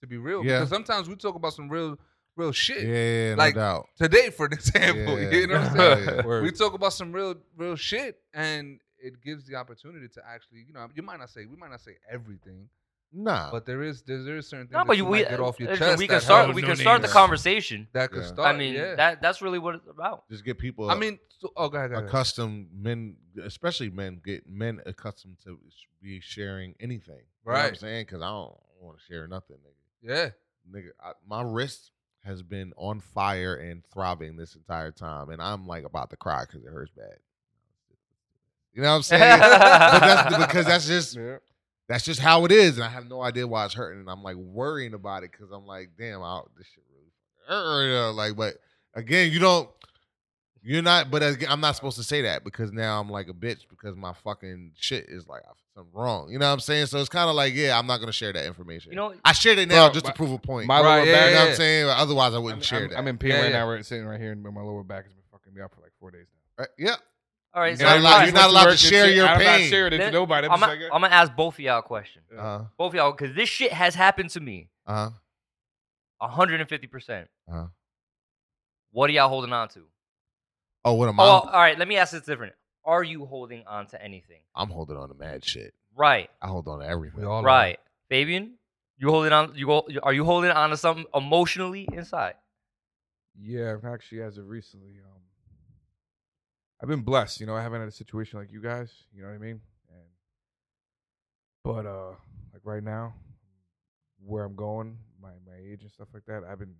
To be real, Yeah. because sometimes we talk about some real real shit. yeah, no like, doubt. Today, for example, Yeah, you know what I'm saying? yeah. We talk about some real real shit, and it gives the opportunity to actually, you know, you might not say we might not say everything, Nah. but there is there's, there is certain things no, that but you you, we, might get off your chest. we can start. We No can start the conversation. that could Yeah. start. I mean, yeah. that that's really what it's about. just get people. I mean, so, oh, go ahead, go ahead. accustomed men, especially men, get men accustomed to be sharing anything. You know what I'm saying? Because I don't want to share nothing, nigga. Yeah. Nigga, I, my wrist has been on fire and throbbing this entire time, and I'm like about to cry because it hurts bad. You know what I'm saying? but that's, because that's just Yeah. That's just how it is, and I have no idea why it's hurting, and I'm like worrying about it because I'm like, damn, I, this shit really hurt. Like, but again, you don't, you're not. But again, I'm not supposed to say that because now I'm like a bitch because my fucking shit is like something wrong. You know what I'm saying? So it's kind of like, yeah, I'm not gonna share that information. You know, I shared it now Bro, just my- to prove a point. My Right, lower yeah, back. you know what. I'm saying? Otherwise, I wouldn't I'm, share I'm, that. I'm in pain Yeah, right yeah. now. We're sitting right here, and my lower back has been fucking me up for like four days now. Right? Yeah. All right. You're So not all allowed- you're not allowed to work share shit. your I'm not pain. sharing it to nobody. I'm, I'm just gonna like, I'm gonna ask both of y'all a question. Yeah. Uh Both of y'all, because this shit has happened to me. Uh huh. 150. percent Uh-huh. What are y'all holding on to? Oh, what am Oh, I? all right. Let me ask this different. Are you holding on to anything? I'm holding on to mad shit. Right. I hold on to everything. We all are. Right. Fabian, you holding on? You go? Are you holding on to something emotionally inside? Yeah, actually, as of recently, um, I've been blessed. You know, I haven't had a situation like you guys. You know what I mean? And but uh, like right now, where I'm going, my my age and stuff like that, I've been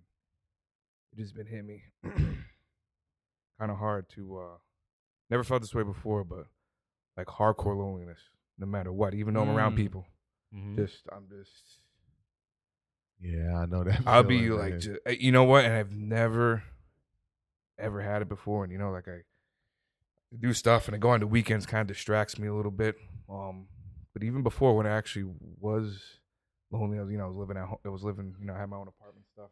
it just been hitting me kind of hard to. uh Never felt this way before, but like hardcore loneliness, no matter what. Even though I'm around Mm. people, Mhm. just I'm just. Yeah, I know that. I'll be feeling, like, man. ju- uh, you know what? And I've never, ever had it before. And you know, like I do stuff, and I go on the weekends, kind of distracts me a little bit. Um, but even before, when I actually was lonely, I was, you know, I was living at home. I was living, you know, I had my own apartment stuff.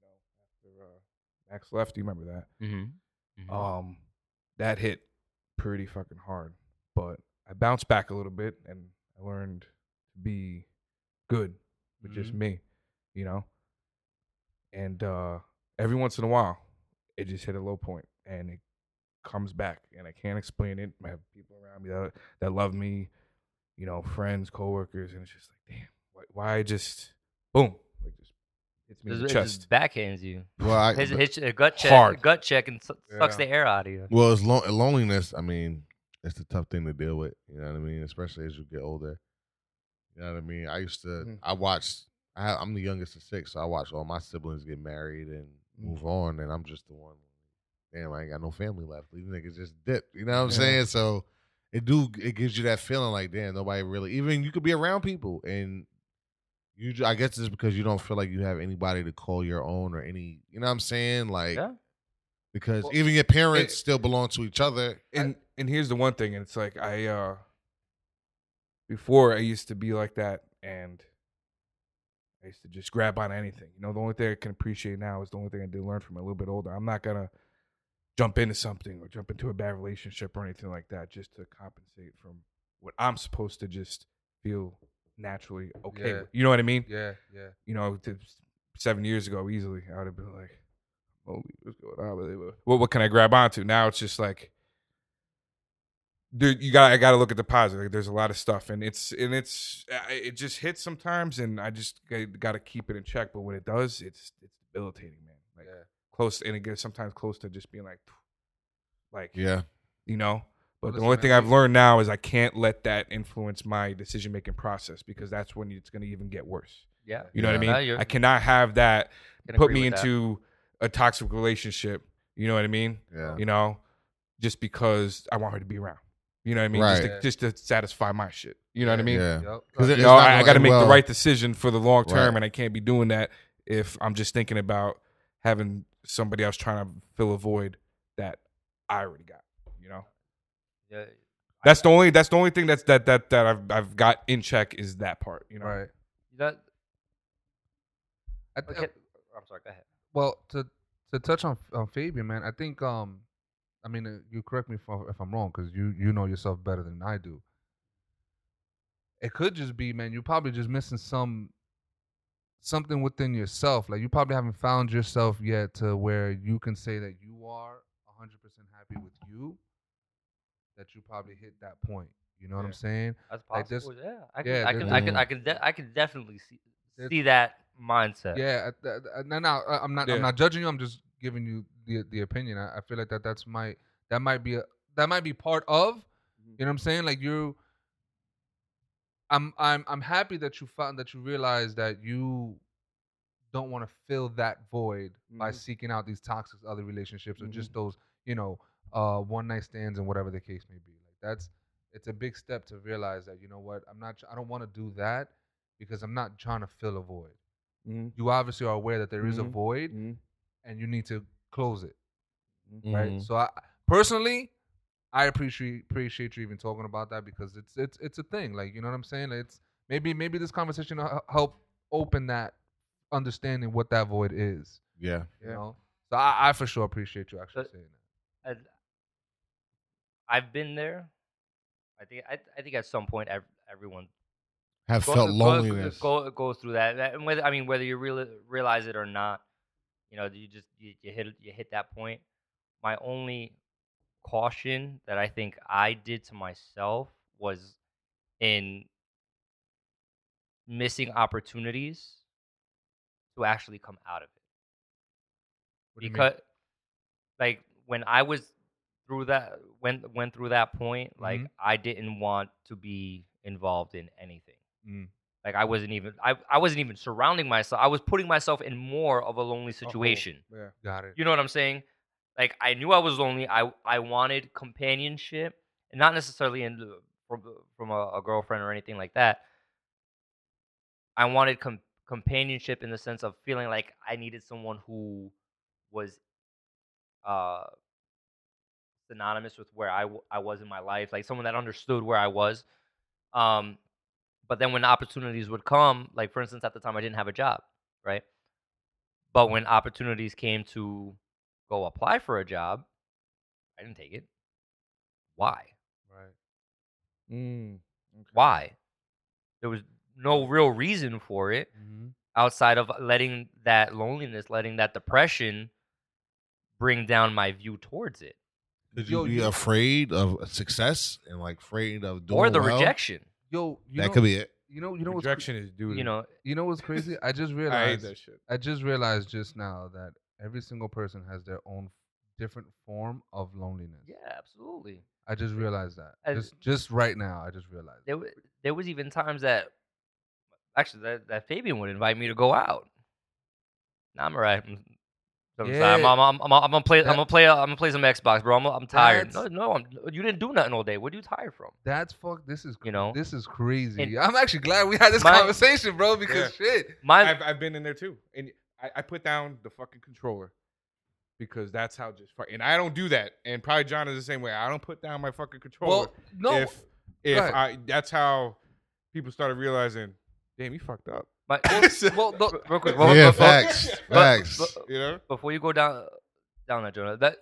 You know, after uh, Max left, do you remember that? Mhm. Mhm. Um, that hit pretty fucking hard. But I bounced back a little bit, and I learned to be good with just me, you know. And uh, every once in a while, it just hit a low point, and it comes back, and I can't explain it. I have people around me that that love me, you know, friends, coworkers, and it's just like, damn, why, why just boom, like just hits me in Just- the it just chest. backhands you. well, I, Hits, hits a gut check, Hard. gut check, and su- sucks Yeah. the air out of you. well, it's lo- loneliness. I mean, it's a tough thing to deal with. You know what I mean? Especially as you get older. You know what I mean? I used to. Mhm. I watched. I have, I'm the youngest of six, so I watched all my siblings get married and Mm. move on, and I'm just the one. Damn, I ain't got no family left. These niggas just dip. You know what I'm Yeah. saying? So it do. It gives you that feeling like, damn, nobody really. Even you could be around people, and you. I guess it's because you don't feel like you have anybody to call your own or any. You know what I'm saying? Like Yeah. because Well, even your parents it- still belong to each other. and and here's the one thing, and it's like I uh before I used to be like that, and I used to just grab on anything. You know, the only thing I can appreciate now is the only thing I did learn from a little bit older. I'm not gonna jump into something or jump into a bad relationship or anything like that just to compensate from what I'm supposed to just feel naturally okay. Yeah. You know what I mean? Yeah, yeah. you know, seven years ago, easily, I would have been like, "Holy, what's going on?" with? What what can I grab onto? Now it's just like, dude, you got I got to look at the positive. Like, there's a lot of stuff, and it's and it's it just hits sometimes, and I just got to keep it in check. But when it does, it's it's debilitating, man. Like Yeah. Close, and it gets sometimes close to just being like, like Yeah. you know. But Well, the only thing I've learned now is I can't let that influence my decision making process because that's when it's going to even get worse. Yeah. You know what I mean? you're- I cannot have that put me with that. into a toxic relationship. You know what I mean? Yeah. You know, just because I want her to be around. You know what I mean? Just, Right. to, just to satisfy my shit. You know what I mean? Yeah. Yep. 'Cause it- You know, I, I got to make well. the right decision for the long term, Right. and I can't be doing that if I'm just thinking about having somebody else trying to fill a void that I already got. You know, Yeah. that's the only that's the only thing that's that that that I've I've got in check is that part. You know, Right. That, I th- okay. I'm sorry. Go ahead. Well, to to touch on on Fabian, man, I think um, I mean, uh, you correct me if, if I'm wrong because you you know yourself better than I do. It could just be, man, you're probably just missing some something within yourself. Like you probably haven't found yourself yet to where you can say that you are 100% happy with you. That you probably hit that point. You know what I'm saying? That's Like this- possible. yeah. I can. yeah, I can. I can. I can. De- I can definitely see see that mindset. Yeah, uh, th- th- no, no, uh, I'm not. Yeah. I'm not judging you. I'm just giving you the the opinion. I, I feel like that that's my that might be a that might be part of. Mm-hmm. You know what I'm saying? Like you. I'm I'm I'm happy that you found that you realize that you don't want to fill that void by Mhm. seeking out these toxic other relationships or Mm-hmm. just those you know uh one night stands and whatever the case may be. Like that's it's a big step to realize that you know what I'm not I don't want to do that because I'm not trying to fill a void Mhm. you obviously are aware that there is a Mhm. void Mhm. and you need to close it Mm-hmm. right Mhm. so i personally i appreciate appreciate you even talking about that because it's it's it's a thing like you know what i'm saying it's maybe maybe this conversation will help open that understanding what that void is Yeah. you Yeah. know so i, I for sure appreciate you actually But- saying that I've been there. I think. I, I think at some point, ev- everyone Have go- felt go- loneliness. Go, goes through that, That- and whether I mean whether you reali- realize it or not, you know, you just you, you hit you hit that point. My only caution that I think I did to myself was in missing opportunities to actually come out of it What do you mean? because like when I was through that went went through that point, like Mhm. I didn't want to be involved in anything. Mm. Like I wasn't even I, I wasn't even surrounding myself. I was putting myself in more of a lonely situation. Yeah. got it You know what I'm saying? Like I knew I was lonely. I I wanted companionship, and not necessarily in from from a, a girlfriend or anything like that. I wanted com- companionship in the sense of feeling like I needed someone who was uh synonymous with where I, w- I was in my life, like someone that understood where I was. Um, but then when opportunities would come, like for instance, at the time I didn't have a job, right? But when opportunities came to go apply for a job, I didn't take it. Why? Right. Mm, Why? There was no real reason for it Mm-hmm. outside of letting that loneliness, letting that depression bring down my view towards it. Could Yo, you be you- afraid of success and like afraid of doing or the well? rejection. Yo, you That know, could be it. You know, you know what's cra- Rejection is due. You know, you know what's crazy? I just I hate realized that shit. I just realized just now that every single person has their own f- different form of loneliness. yeah, absolutely. I just realized that. As- just just right now, I just realized. There, wa- there was even times that, actually, that, that Fabian would invite me to go out. Nah, I'm alright. I'm, I'm, sorry. I'm, Yeah. I'm, I'm, I'm, I'm gonna play. I'm gonna play. I'm gonna play some Xbox, bro. I'm, I'm tired. No, no, I'm, you didn't do nothing all day. What are you tired from? That's fuck. This is You know? this is crazy. And- I'm actually glad we had this My- conversation, bro. Because shit. My I've, I've been in there too, and I, I put down the fucking controller because that's how just fuck. And I don't do that, and probably John is the same way. I don't put down my fucking controller. Well, no. if if ahead. I that's how people started realizing, damn, you fucked up. my well, the- real quick. well, yeah, but- but- facts, but- facts. but- You know, before you go down down that Jonah, that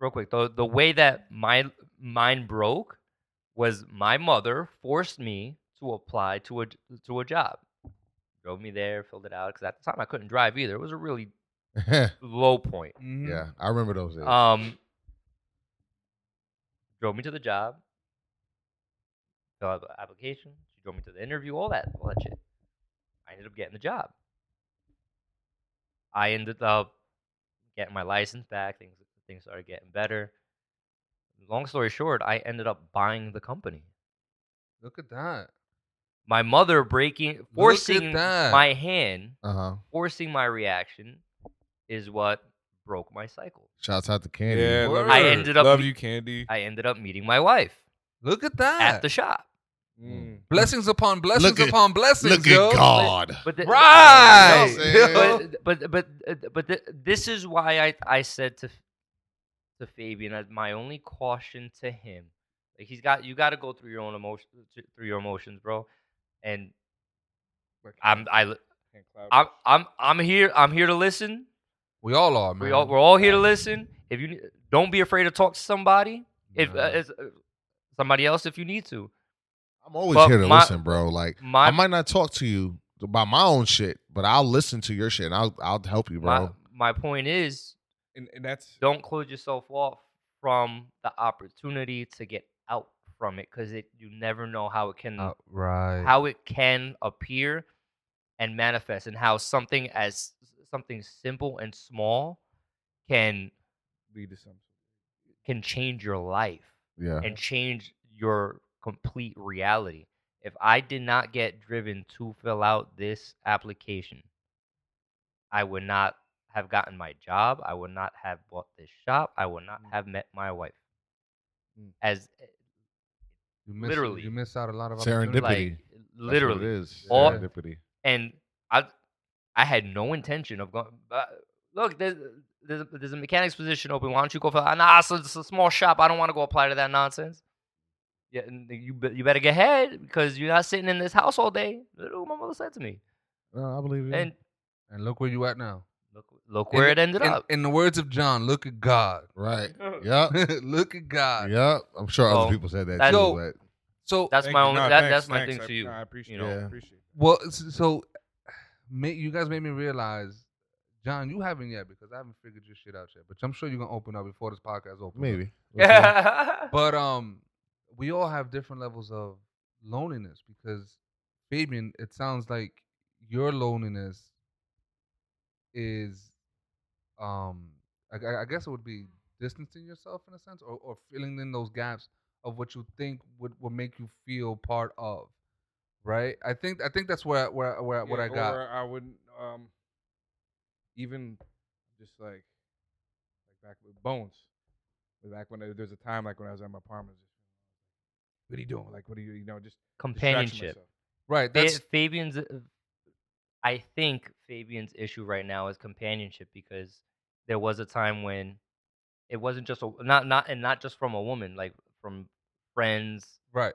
real quick the the way that my mind broke was my mother forced me to apply to a to a job. Drove me there, filled it out because at the time I couldn't drive either. It was a really low point. Mhm. yeah, I remember those days. Um, drove me to the job, filled out the application. She drove me to the interview, all that, all that shit. I ended up getting the job. I ended up getting my license back. Things things started getting better. Long story short, I ended up buying the company. Look at that. My mother breaking, forcing my hand, uh huh. forcing my reaction, is what broke my cycle. Shouts out to Candy. yeah. Love I you. ended up love you, Candy. I ended up meeting my wife Look at that. at the shop. Mm. blessings upon blessings at- upon blessings. Look yo. at God. But the, Right. You know what I'm No, but but but uh, but th- this is why I I said to to Fabian as my only caution to him, like he's got you got to go through your own emotions through your emotions, bro. And I'm I li- Can't clap. I'm I'm I'm here I'm here to listen. We all are, man. We all we're all here to listen. If you don't be afraid to talk to somebody, if uh, it's, uh, somebody else if you need to. I'm always But here to my- listen, bro. Like My I might not talk to you about my own shit, but I'll listen to your shit and I'll I'll help you, bro. my my point is and, and that's don't close yourself off from the opportunity to get out from it because it you never know how it can Uh, right. how it can appear and manifest and how something as something simple and small can lead to something. can change your life yeah. and change your complete reality if i did not get driven to fill out this application i would not have gotten my job i would not have bought this shop i would not Mm. have met my wife Mm. as you miss, literally. you miss out a lot of Serendipity. opportunities. like That's what literally it is. All- Serendipity. and I I had no intention of going. But uh, look, there's there's a, there's a mechanic's position open. Why don't you go for? Nah, it's a, it's a small shop. I don't want to go apply to that nonsense. Yeah, and you you better get ahead because you're not sitting in this house all day. That's what my mother said to me. No, I believe you. And And look where you at now. Look look where In- it ended in, up. In the words of John, look at God. right. yeah. look at God. Yeah. I'm sure So, other people said that that's- too, So- but So That's Thank my you. only No, that, thanks, that's my thanks. thing I- to you. no, I appreciate you know. it. Yeah. Appreciate well, so ma- you guys made me realize, John, you haven't yet because I haven't figured your shit out yet. But I'm sure you're gonna open up before this podcast opens. up. maybe. Yeah. But um, we all have different levels of loneliness because Fabian, it sounds like your loneliness is, um, I, I- I guess it would be distancing yourself in a sense, or, or filling in those gaps of what you think would, would make you feel part of, right? I think I think that's where where where what I got. Or I wouldn't um even just like like like back with Bones. Back when there- there's a time like when I was at my apartment, just what are you doing? Like, what are you, you know, just Companionship. Right. Fa- That's Fabian's. uh, I think Fabian's issue right now is companionship because there was a time when it wasn't just a not not and not just from a woman, like from friends, right.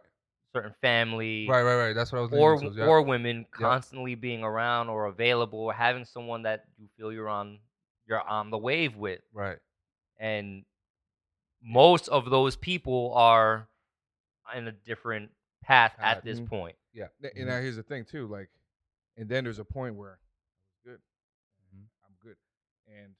certain family, Right. Right. Right. That's what I was. or to, yeah. or women constantly being around or available, or having someone that you feel you're on you're on the wave with, right. and most of those people are in a different path Path, at this mhm. point. Yeah. And Mhm. now here's the thing too, like, and then there's a point where good, Mhm. I'm good, and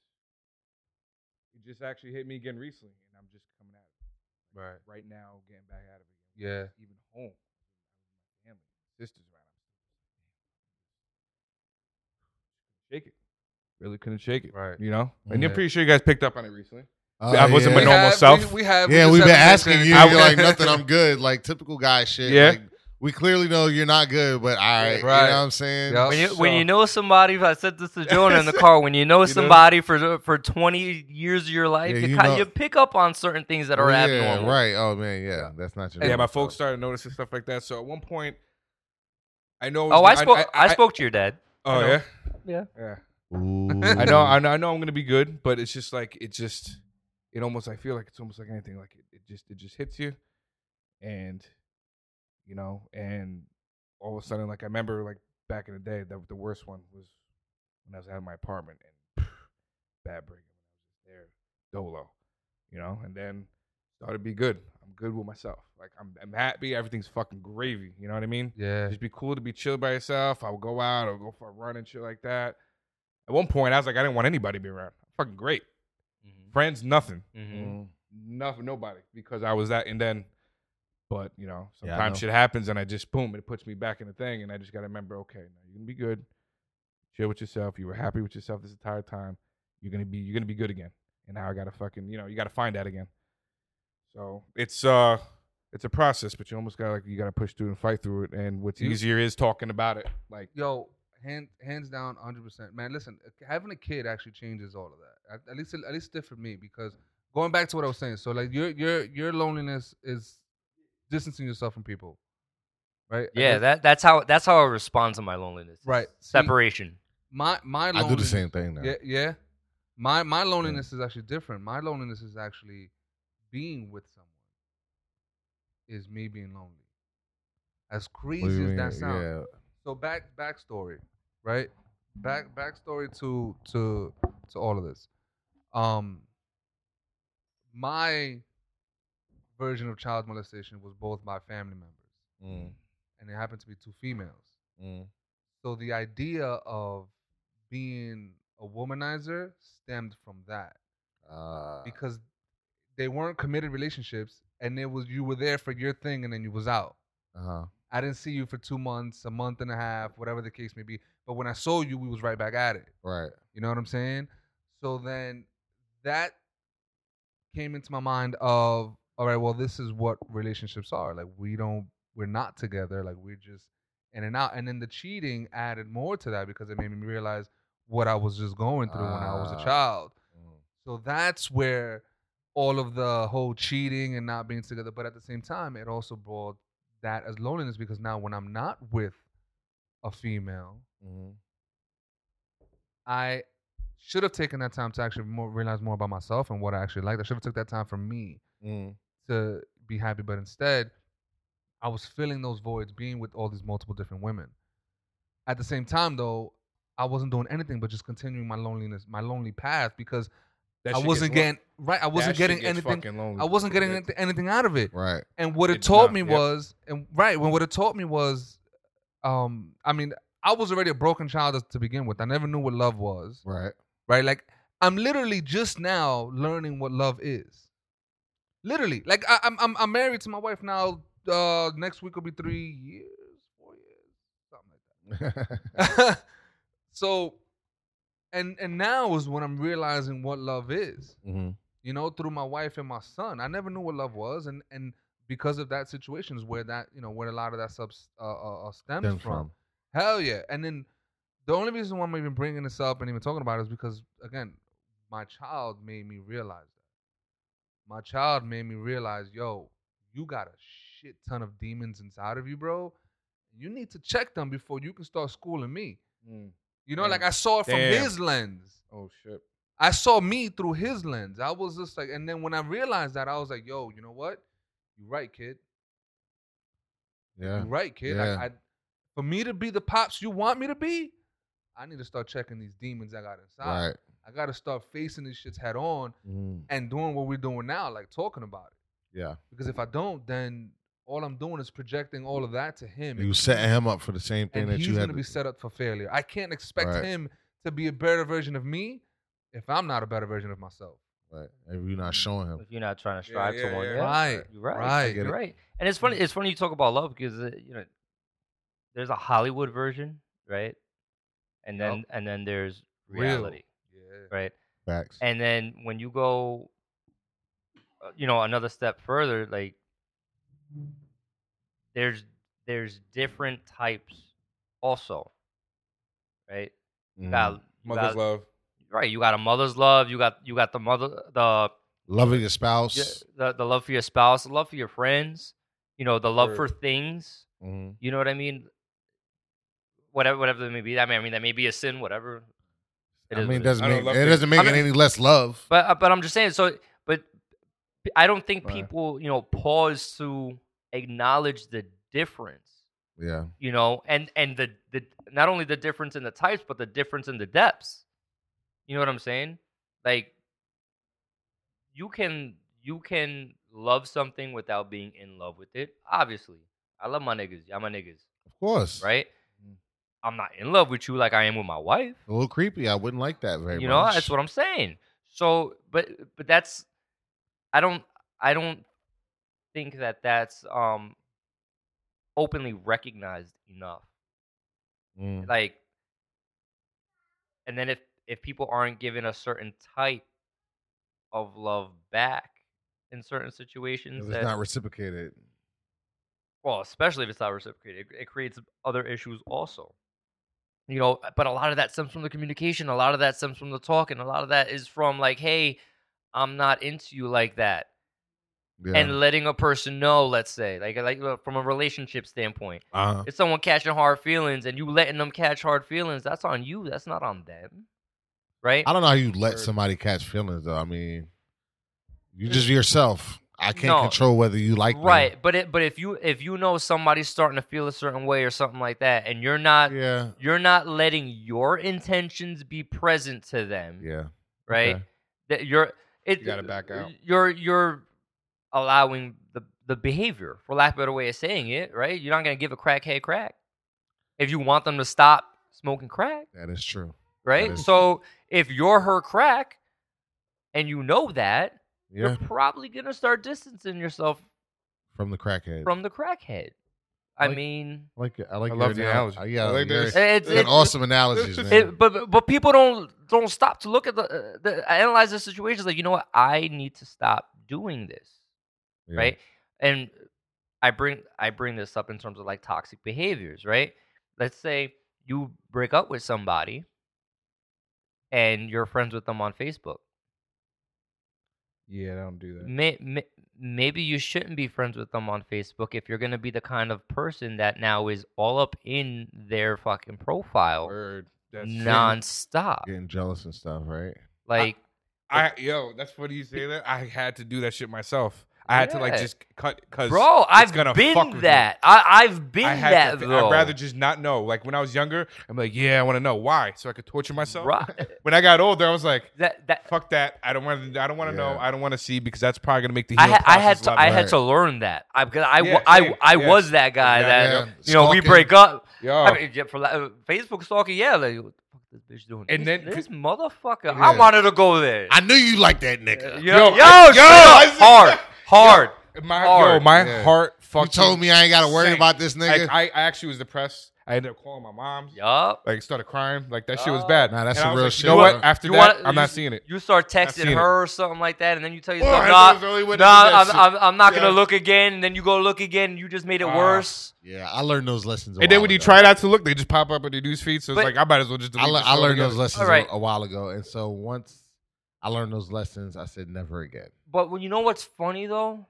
just actually hit me again recently, and I'm just coming at it Right. right now, getting back at it again. Yeah. even home, I was with my family, sisters around. I Shake it, really couldn't shake it, Right. You know, and Yeah. I'm pretty sure you guys picked up on it recently. Oh, I wasn't yeah. my normal have, self. We, we have. Yeah, we we've been asking you. saying- You're like nothing. I'm good. Like typical guy shit. Yeah. Like, we clearly know you're not good, but all right. You Right. know what I'm saying? Yep. When you when you know somebody, I said this to Jonah in the car. When you know know? somebody for for twenty years of your life, Yeah, you, you ki- know- you pick up on certain things that are yeah, abnormal. right. Oh man, yeah. That's not your. yeah, my folks started noticing stuff like that. So at one point, I know. it Oh, I spoke. I, spoke to your dad. Oh yeah, Yeah. yeah. I know, I know, I know. I'm gonna be good, but it's just like it just, it almost. I feel like it's almost like anything. Like it, it just, it just hits you, and you know, and all of a sudden, like I remember, like back in the day, the the worst one was when I was out at my apartment and bad break when I was there, dolo, you know, and then started to be good. I'm good with myself. Like I'm, I'm happy. Everything's fucking gravy. You know what I mean? Yeah. Just be cool to be chill by yourself. I would go out or go for a run and shit like that. At one point, I was like, I didn't want anybody to be around. Fucking great. Mm-hmm. Friends, nothing. Mm. Nothing, nobody. Because I was that. And then, but, you know, Yeah, I sometimes know. shit happens and I just, boom, it puts me back in the thing. And I just got to remember, okay, now you're to be good. Chill with yourself. You were happy with yourself this entire time. You're to be, you're to be good again. And now I got to fucking, you know, you got to find that again. So it's, uh, it's a process, but you almost got to like you got to push through and fight through it. And what's You- easier is talking about it. Like Yo, hand, hands down, hundred percent, man. Listen, uh, having a kid actually changes all of that. At, at least, at least it did for me because going back to what I was saying. So like your your your loneliness is distancing yourself from people, right? Yeah, guess- that that's how that's how I respond to my loneliness. is Right. See, Separation. my my I do the same thing now. Yeah, yeah. My my loneliness is actually different. My loneliness is actually being with someone. Is me being lonely. As What do you crazy as that sounds. Yeah. So back backstory, right? Back backstory to to to all of this. Um my version of child molestation was both by family members. Mm, And it happened to be two females. mm, So the idea of being a womanizer stemmed from that. uh, because they weren't committed relationships and it was you were there for your thing and then you was out uh-huh. i didn't see you for two months a month and a half whatever the case may be but when i saw you we was right back at it Right. you know what i'm saying so then that came into my mind of all right well this is what relationships are like we don't we're not together like we're just in and out and then the cheating added more to that because it made me realize what i was just going through when i was a Ah. child Mm, so that's where all of the whole cheating and not being together, but at the same time, it also brought that as loneliness because now when I'm not with a female, mhm. I should have taken that time to actually more realize more about myself and what I actually liked. I should have took that time for me Mm, to be happy, but instead, I was filling those voids being with all these multiple different women. At the same time, though, I wasn't doing anything but just continuing my loneliness, my lonely path because I wasn't gets lo- getting right. I wasn't getting anything. I wasn't getting anything, anything out of it. Right. And what it, It taught not, me yep. was, and right when what it taught me was, um, I mean, I was already a broken child to begin with. I never knew what love was. Right. Right, like I'm literally just now learning what love is. Literally, like I, I'm, I'm I'm married to my wife now. Uh, next week will be three years, four years, something like that. so, and and now is when I'm realizing what love is hmm you know, through my wife and my son. I never knew what love was, and and because of that situation is where that you know where a lot of that stuff uh, uh, uh, stems Stems from. from. Hell yeah! And then the only reason why I'm even bringing this up and even talking about it is because again, my child made me realize. My child made me realize, yo, you got a shit ton of demons inside of you, bro. You need to check them before you can start schooling me. Mm. You know, Damn. like I saw it from Damn. his lens. Oh shit. I saw me through his lens. I was just like, and then when I realized that, I was like, yo, you know what? You're right, kid. Yeah. You're right, kid. Yeah. I, I, for me to be the pops you want me to be, I need to start checking these demons I got inside. Right. I got to start facing these shits head on Mhm. and doing what we're doing now, like talking about it. Yeah. Because if I don't, then all I'm doing is projecting all of that to him. You and setting him up for the same thing that he's you had. gonna be set up for failure. I can't expect Right. him to be a better version of me if I'm not a better version of myself. right. If you're not showing him. If you're not trying to strive yeah, to one, yeah. yeah, Right, You're right. right. You're right. And it's funny. It's funny you talk about love because uh, you know there's a Hollywood version, right? And Yup. then and then there's reality, Yeah. Right? Facts. And then when you go, uh, you know, another step further, like there's there's different types, also, right? You Mhm. got, you Mother's got- love. right. You got a mother's love. You got you got the mother the Loving your spouse. the, the love for your spouse, the love for your friends, you know, the love for Word. things. Mhm. You know what I mean? Whatever, whatever that may be. I mean, I mean that may be a sin. Whatever. It I mean, it it is. doesn't I don't make it it. doesn't make I it mean- any less love. But uh, but I'm just saying. So, but I don't think Right. people, you know, pause to acknowledge the difference. Yeah. You know, and and the the not only the difference in the types, but the difference in the depths. You know what I'm saying? Like you can you can love something without being in love with it. Obviously, I love my niggas. I'm my niggas, Of course. right? I'm not in love with you like I am with my wife. A little creepy. I wouldn't like that very you much. You know, that's what I'm saying. So, but but that's I don't I don't think that that's um openly recognized enough. Mm. Like, and then if if people aren't given a certain type of love back in certain situations, If that, it's not reciprocated. well, especially if it's not reciprocated, it, it creates other issues also. You know, but a lot of that stems from the communication. A lot of that stems from the talk and A lot of that is from like, hey, I'm not into you like that, Yeah. and letting a person know. Let's say, like, like uh, from a relationship standpoint, uh-huh. if someone catching hard feelings and you letting them catch hard feelings, that's on you. That's not on them, right? I don't know how you let somebody catch feelings though. I mean, you just yourself. I can't No. control whether you like me. right, but it, but if you if you know somebody's starting to feel a certain way or something like that, and you're not Yeah. you're not letting your intentions be present to them, Yeah. right? Okay. That you're it, You gotta back out. You're you're allowing the the behavior, for lack of a better way of saying it, right? You're not gonna give a crackhead crack if you want them to stop smoking crack, That is true. right? is- So if you're her crack, and you know that, Yeah. you're probably gonna start distancing yourself From the crackhead. from the crackhead. I Like- mean, like. I like I your love the anal- analogy. uh, Yeah. I like you're- this. it's, you're it's, awesome analogies, man. It, but but- but people don't don't stop to look at the, uh, the analyze the situations like you know what I need to stop doing this Yeah. right and I bring I bring this up in terms of like toxic behaviors right let's say you break up with somebody and you're friends with them on Facebook Yeah, I don't do that. may, may, maybe you shouldn't be friends with them on Facebook if you're going to be the kind of person that now is all up in their fucking profile Word. That's nonstop Getting jealous and stuff, right? like I yo, that's funny you say that. I had to do that shit myself. I had to like just cut because Bro, I've gonna fuck been with that. I, I've been I that to, though. I'd rather just not know. Like when I was younger, I'm like, yeah, I want to know why, so I could torture myself. Right. When I got older, I was like, that that fuck that. I don't want to. I don't want to know. I don't want to see because that's probably gonna make the. I healing had I had to I had to learn that. I because I, Yeah, I, same. I Yes. was that guy Yeah, that yeah. you know we break up. Yo, I mean, yeah, for la- uh, Facebook stalking, yeah, like the fuck this bitch doing? And this, then- this motherfucker, Yeah. I wanted to go there. I knew you like that nigga. yo, Yo, yo, I- yo, up, I said- hard, hard. my hard. yo, my Yeah. heart You fucking. told me I ain't got to worry sank. about this nigga. Like, I, I actually was depressed. I ended up calling my mom. Yup. Like started crying. Like that shit was bad. Nah, that's And I some was real like, shit, You know what? After You that, wanna- I'm you- not seeing it. You start seen texting it. her or something like that, and then you tell Boy, yourself, I "Nah, was the only one nah, that did I'm, that I'm, I'm not gonna Yeah. look again." And then you go look again, and you just made it Ah. worse. yeah, I learned those lessons. a And then while when you ago. try not to look, they just pop up in the news feed. So it's But- like I might as well just delete I, le- this I learned altogether. those lessons All right. a, a while ago, and so once I learned those lessons. I said never again. But when you know what's funny though,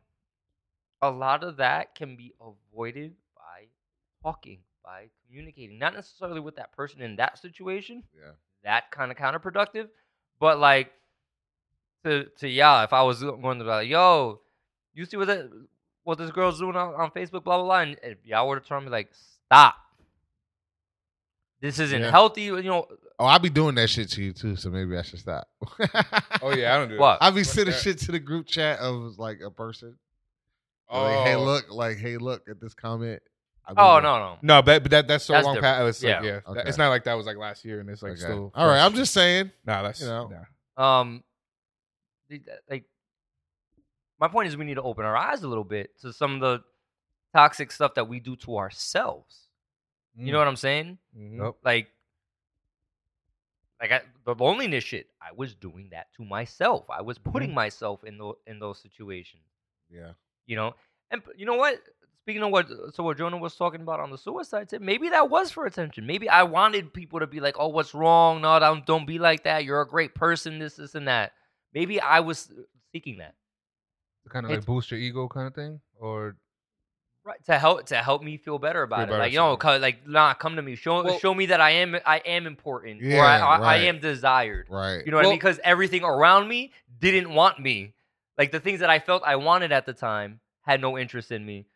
a lot of that can be avoided by talking, by communicating, not necessarily with that person in that situation. Yeah. That kind of counterproductive, but like to to yeah, if I was going to be like, yo, you see what that what this girl's doing on, on Facebook, blah blah blah, and if y'all were to try me like, stop. This isn't Yeah. healthy, you know. Oh, I be doing that shit to you too, so maybe I should stop. Oh yeah, I don't do What? I be What's sending that? shit to the group chat of like a person. Oh, Like, hey, look, like, hey, look at this comment. I be Oh like, no no. No, but, but that that's so That's long different. past. It's like, Yeah. yeah, Okay. it's not like that was like last year, and it's like Okay. still. All right, I'm just saying. Nah, that's you know. nah. um the- like my point is we need to open our eyes a little bit to some of the toxic stuff that we do to ourselves you mm. know what i'm saying? Mhm. Yep. like like I, the loneliness shit i was doing that to myself. I was putting mm-hmm. myself in the in those situations. Yeah. you know? And you know what? Speaking of what uh, so what jonah was talking about on the suicide tip maybe that was for attention. Maybe i wanted people to be like oh what's wrong? No don't, don't be like that. You're a great person this this and that. Maybe i was uh, seeking that. To kind of like It's- boost your ego kind of thing, or right to help to help me feel better about it better, like you know sorry. co- like nah come to me show Well- show me that i am i am important or I, Yeah, I, I right. am desired Right. You know what I Well- mean? Because everything around me didn't want me. Like the things that I felt I wanted at the time had no interest in me.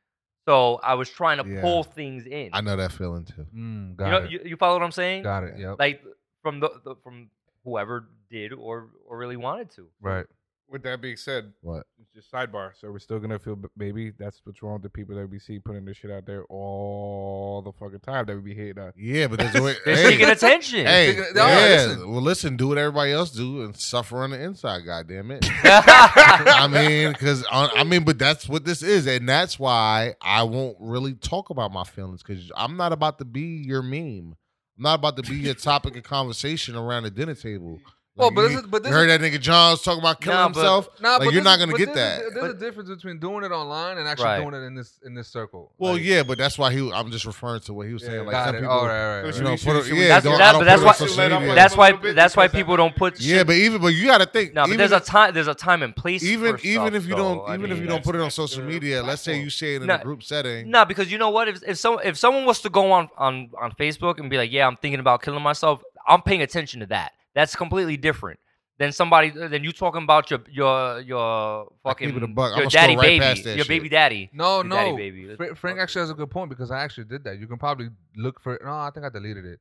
So I was trying to Yeah. pull things in. I know that feeling too. mm, got you know, it, you, you follow what I'm saying? got it. Yep. Like from the, the from whoever did or or really wanted to. right. With that being said, What? it's just sidebar. So we're still gonna feel, b- maybe that's what's wrong with the people that we see putting this shit out there all the fucking time that we be hating on. Yeah, but there's a way. They're hey, seeking attention. hey, Speaking yeah. all right, listen. Well, listen, do what everybody else do and suffer on the inside. God damn it. I mean, because I mean, but that's what this is, and that's why I won't really talk about my feelings because I'm not about to be your meme. I'm not about to be your topic of conversation around the dinner table. Well, Like, but you, this is- but this you heard is- that nigga John's talking about killing Nah, but- himself. Nah, Like, but you're not gonna but get this that. Is, there's a difference between doing it online and actually Right. doing it in this in this circle. Well, Like, yeah, but that's why he. I'm just referring to what he was saying. Yeah, like got some it. people, All right, all right, So right. you know, put should- it- should we- yeah, That's that, but that's why on social Let 'em media. let that's why that's why people don't put Yeah, but even but you got to think. no, but there's a time there's a time and place. even even if you don't even if you don't put it on social media, let's say you say it in a group setting. No, because you know what? If if someone if someone was to go on on on Facebook and be like, "Yeah, I'm thinking about killing myself," I'm paying attention to that. That's completely different than somebody uh, than you talking about your your your fucking keep buck. your I'ma daddy right baby, past that your shit. baby daddy. No, Your daddy no. baby. Fra- Frank actually has a good point because I actually did that. You can probably look for. No, I think I deleted it.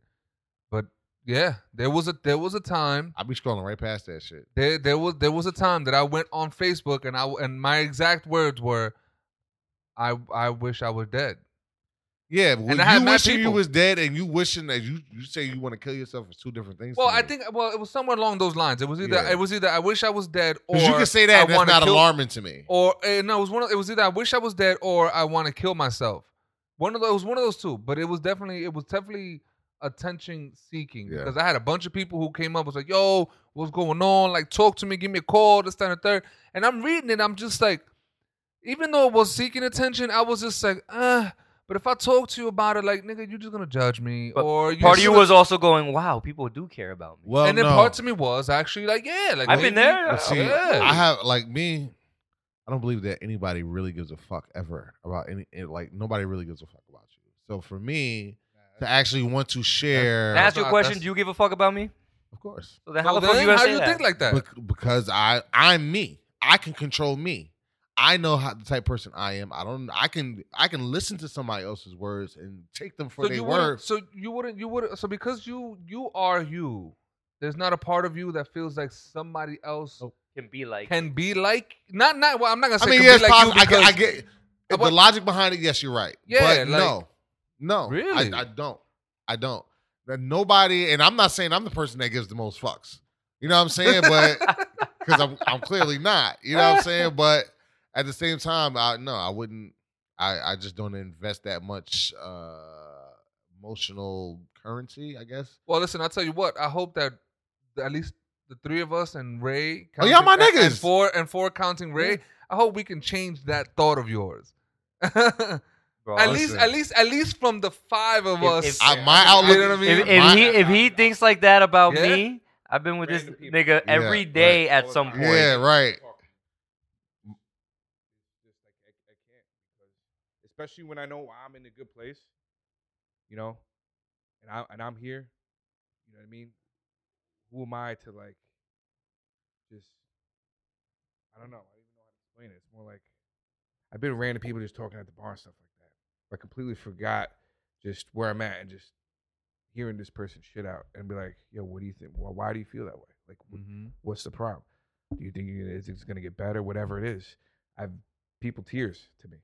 But yeah, there was a there was a time I'll be scrolling right past that shit. there there was there was a time that I went on Facebook and I and my exact words were, I I wish I was dead. Yeah, when I had you mad wishing you was dead and you wishing that you you say you want to kill yourself is two different things. Well, I think well it was somewhere along those lines. It was either Yeah. it was either I wish I was dead or 'Cause you can say that I and that's wanna not kill- alarming to me. Or uh, no, it was one. Of, it was either I wish I was dead or I want to kill myself. One of those, was one of those two. But it was definitely, it was definitely attention seeking Yeah. because I had a bunch of people who came up was like, "Yo, what's going on? Like, talk to me, give me a call, this, that, and the third. And I'm reading it, I'm just like, even though it was seeking attention, I was just like, uh. But if I talk to you about it, like, nigga, you're just gonna judge me, But or you Part of you was also going, "Wow, people do care about me." Well, and then no. parts of me was actually like, yeah, like I've been there. But see, Yeah. I have like me. I don't believe that anybody really gives a fuck ever about any. It, like nobody really gives a fuck about you. So for me to actually want to share, Can I ask you a not- question? that's- Do you give a fuck about me? of course, So then, how So the fuck then, you gonna how say do you that? think like that? Bec- because I I'm me. I can control me. I know how the type of person I am. I don't. I can. I can listen to somebody else's words and take them for so their you wouldn't, so you wouldn't you would so because you you are you there's not a part of you that feels like somebody else Nope. Can be like can be like not not well i'm not gonna say. I say mean, can yes, be like you I get. I get Uh, the logic behind it. Yes, you're right. Yeah, but like- no, no, Really? I, I don't. I don't. That nobody, and I'm not saying I'm the person that gives the most fucks. You know what I'm saying? But because I'm, I'm clearly not. You know what I'm saying? But at the same time, I no, I wouldn't. I, I just don't invest that much uh emotional currency. I guess. well listen i'll tell you what i hope that at least the three of us and ray Oh, y'all my counting- and- and niggas. four and four counting ray i hope we can change that thought of yours at Bro, least at least at least from the five of If- us if- I, my outlook. you know what I mean? if, if my- he if he thinks like that about Yeah. me, I've been with this people. nigga Yeah, every right. day All at some point. Yeah, right. It's just like I, I can't because especially when I know I'm in a good place, you know, and I and I'm here. You know what I mean? Who am I to like just I don't know. I don't even know how to explain it. It's more like I've been random people just talking at the bar and stuff like that. I completely forgot just where I'm at and just hearing this person shit out and be like, yo, what do you think? Why, why do you feel that way? Like, Mm-hmm. what's the problem? Do you think it's going to get better? Whatever it is. I've people tears to me.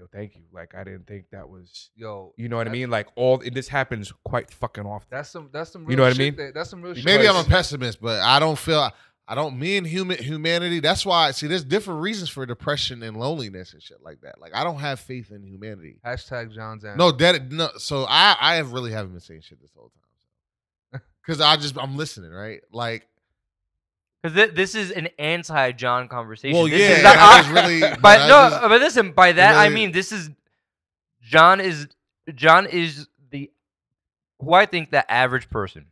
Yo, thank you. Like, I didn't think that was, Yo, you know what I mean? Like, all, and this happens quite fucking often. That's some. That's some. Real You know what I mean? that- that's some real shit. Maybe I'm a pessimist, but I don't feel I don't me and human humanity. That's why see there's different reasons for depression and loneliness and shit like that. Like I don't have faith in humanity. Hashtag John's answer. No, that no. So I I have really haven't been saying shit this whole time. Because I just I'm listening, right? Like, Because th- this is an anti-John conversation. well, This yeah, is not- is really. but that no, just- but listen. By that I mean this is John is John is the who I think the average person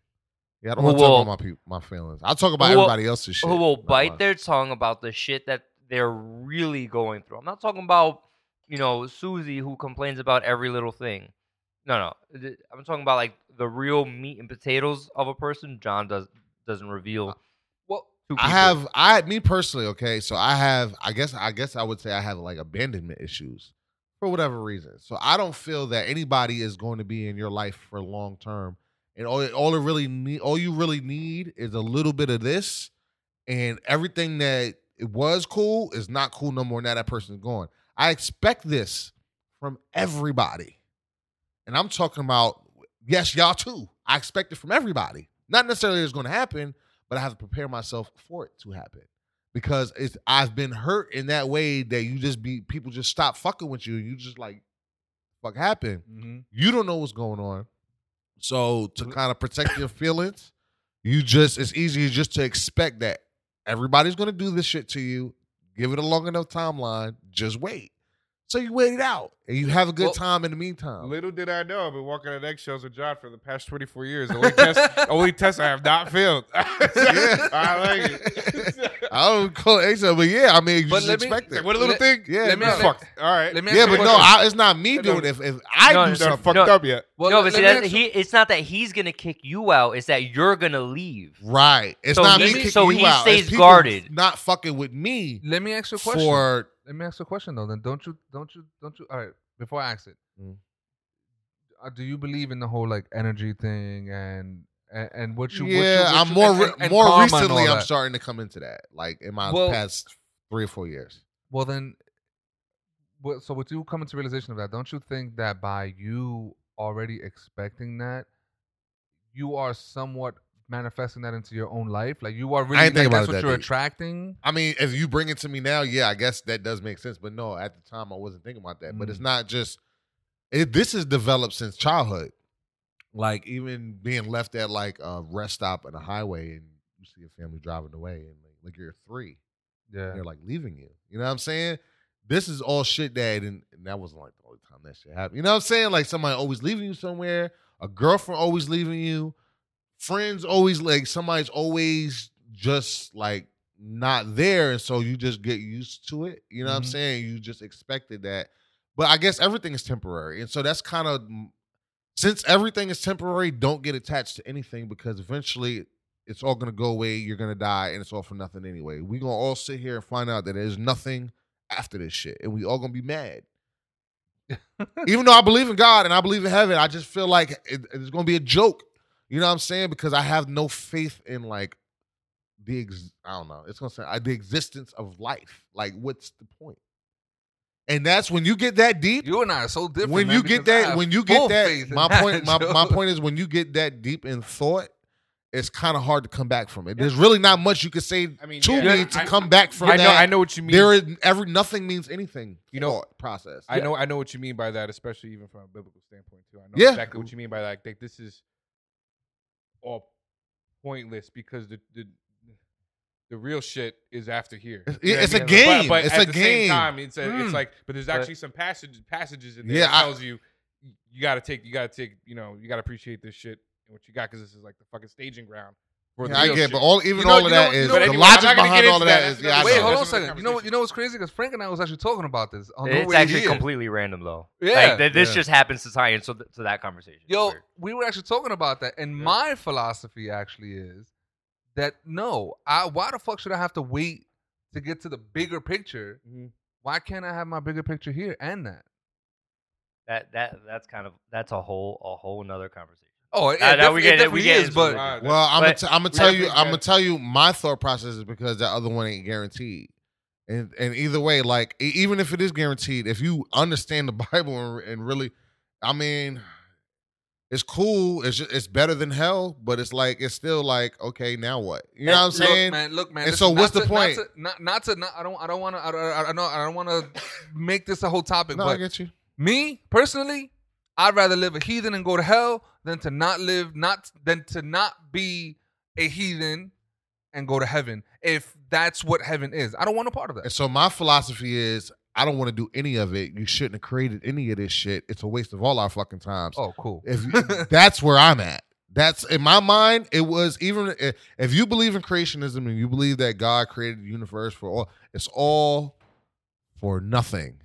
yeah, I don't want to talk about my people, my feelings. I'll talk about who will- everybody else's shit. who will bite mine. their tongue about the shit that they're really going through. I'm not talking about you know Susie who complains about every little thing. No, no, I'm talking about like the real meat and potatoes of a person. John does doesn't reveal. I have I me personally, okay. So I have I guess I guess I would say I have like abandonment issues for whatever reason. So I don't feel that anybody is going to be in your life for long term. And all all it really need all you really need is a little bit of this and everything that it was cool is not cool no more now that person's gone. I expect this from everybody. And I'm talking about yes, y'all too. I expect it from everybody. Not necessarily it's going to happen, but I have to prepare myself for it to happen because it's I've been hurt in that way that you just be people just stop fucking with you. You just like fuck happened. mhm. You don't know what's going on, so to kind of protect your feelings, you just it's easier just to expect that everybody's gonna do this shit to you. Give it a long enough timeline. Just wait. So you wait it out and you have a good Well, time in the meantime. Little did I know, I've been walking on eggshells with John for the past 24 years. The only test, only test I have not failed. Yeah. I like it. I don't call it extra, but yeah, I mean, you But just let me- expect it. what a little Let- thing? Yeah, let me- let- fucked. All right. let me yeah, but no. I, it's not me doing don't- it. If, if I No, do no, It's not something, fucked No. up yet. Well, no, but see, let that, he it's not that he's gonna kick you out; it's that you're gonna leave. right? It's So not he- me kicking so you he out. It's stays guarded. not fucking with me Let me ask you a question. for Let me ask you a question though. Then don't you don't you don't you? All right. Before I ask it, Mm. uh, do you believe in the whole like energy thing and and, and what you? what yeah. you, what I'm you- more and- and more recently. I'm starting to come into that. Like in my Well- past three or four years. Well then, well, so with you coming to realization of that, don't you think that by you already expecting that, you are somewhat manifesting that into your own life? Like you are really think like, about that's what that you're deep. attracting. I mean, if you bring it to me now, yeah, I guess that does make sense. But no, at the time, I wasn't thinking about that. But it's Mm. not just. It, this is developed since childhood. Like even being left at like a rest stop on a highway, and you see a family driving away, and like, like you're three, Yeah. they're like leaving you. You know what I'm saying? This is all shit that, and, and that wasn't like the only time that shit happened. You know what I'm saying? Like somebody always leaving you somewhere, a girlfriend always leaving you, friends always like somebody's always just like not there, and so you just get used to it. You know what I'm Mhm. saying? You just expected that, but I guess everything is temporary, and so that's kind of since everything is temporary. Don't get attached to anything because eventually it's all gonna go away. You're gonna die, and it's all for nothing anyway. we're gonna all sit here and find out that there's nothing after this shit, and we all gonna be mad. Even though I believe in God and I believe in heaven, I just feel like it, it's gonna be a joke. You know what I'm saying? Because I have no faith in like the ex- I don't know. It's gonna say uh, the existence of life. Like, what's the point? And that's when you get that deep. You and I are so different. when man, you get that, when you get that, in my that, point, my, my point is when you get that deep in thought, it's kind of hard to come back from it. There's really not much you can say I mean, to yeah, me I- to I- come back from I know, that. I know what you mean. There is every nothing means anything. You know, thought process. I know, I know what you mean by that, especially even from a biblical standpoint too. I know Yeah. exactly what you mean by that. Like this is all pointless because the the the real shit is after here. It's- You know it's I a mean? game. But, but It's at a the game. Same time, it's a, Mm. it's like, but there's actually some passages passages in there Yeah, that I- tells you you got to take, you got to take, you know, you got to appreciate this shit and what you got because this is like the fucking staging ground Yeah, I get, shit. but all even You know- all you of know- that you know- the anyway, logic behind all of that that. is yeah. Wait, hold on a second. You know what? You know what's crazy? Because Frank and I was actually talking about this on It's actually here. completely random though. Yeah. like, th- this Yeah. just happens to tie into th- to that conversation. Yo, weird. we were actually talking about that, and my philosophy actually is that no, I why the fuck should I have to wait to get to the bigger picture? Mhm. Why can't I have my bigger picture here and that? that that that's kind of that's a whole a whole another conversation. Oh, it, Now- it we get it it- we get is, into but it. Well, I'm gonna t- I'm gonna tell you I'm gonna tell you my thought process is because the other one ain't guaranteed. And and either way, like even if it is guaranteed, if you understand the Bible and, and really, I mean, it's cool. It's just, it's better than hell, but it's like it's still like okay, now what? You know what I'm Look, saying? man, look, man. And listen, so what's the to- not point? to- Not, not to, not, I don't, I don't want to, I don't, I don't, I don't want to make this a whole topic. no, I get you. me personally, I'd rather live a heathen and go to hell than to not live, not than to not be a heathen and go to heaven. If that's what heaven is, I don't want a part of And that. so my philosophy is I don't want to do any of it. You shouldn't have created any of this shit. It's a waste of all our fucking times. Oh, cool. If that's where I'm at. That's in my mind. It was even if, if you believe in creationism and you believe that God created the universe for all, it's all for nothing.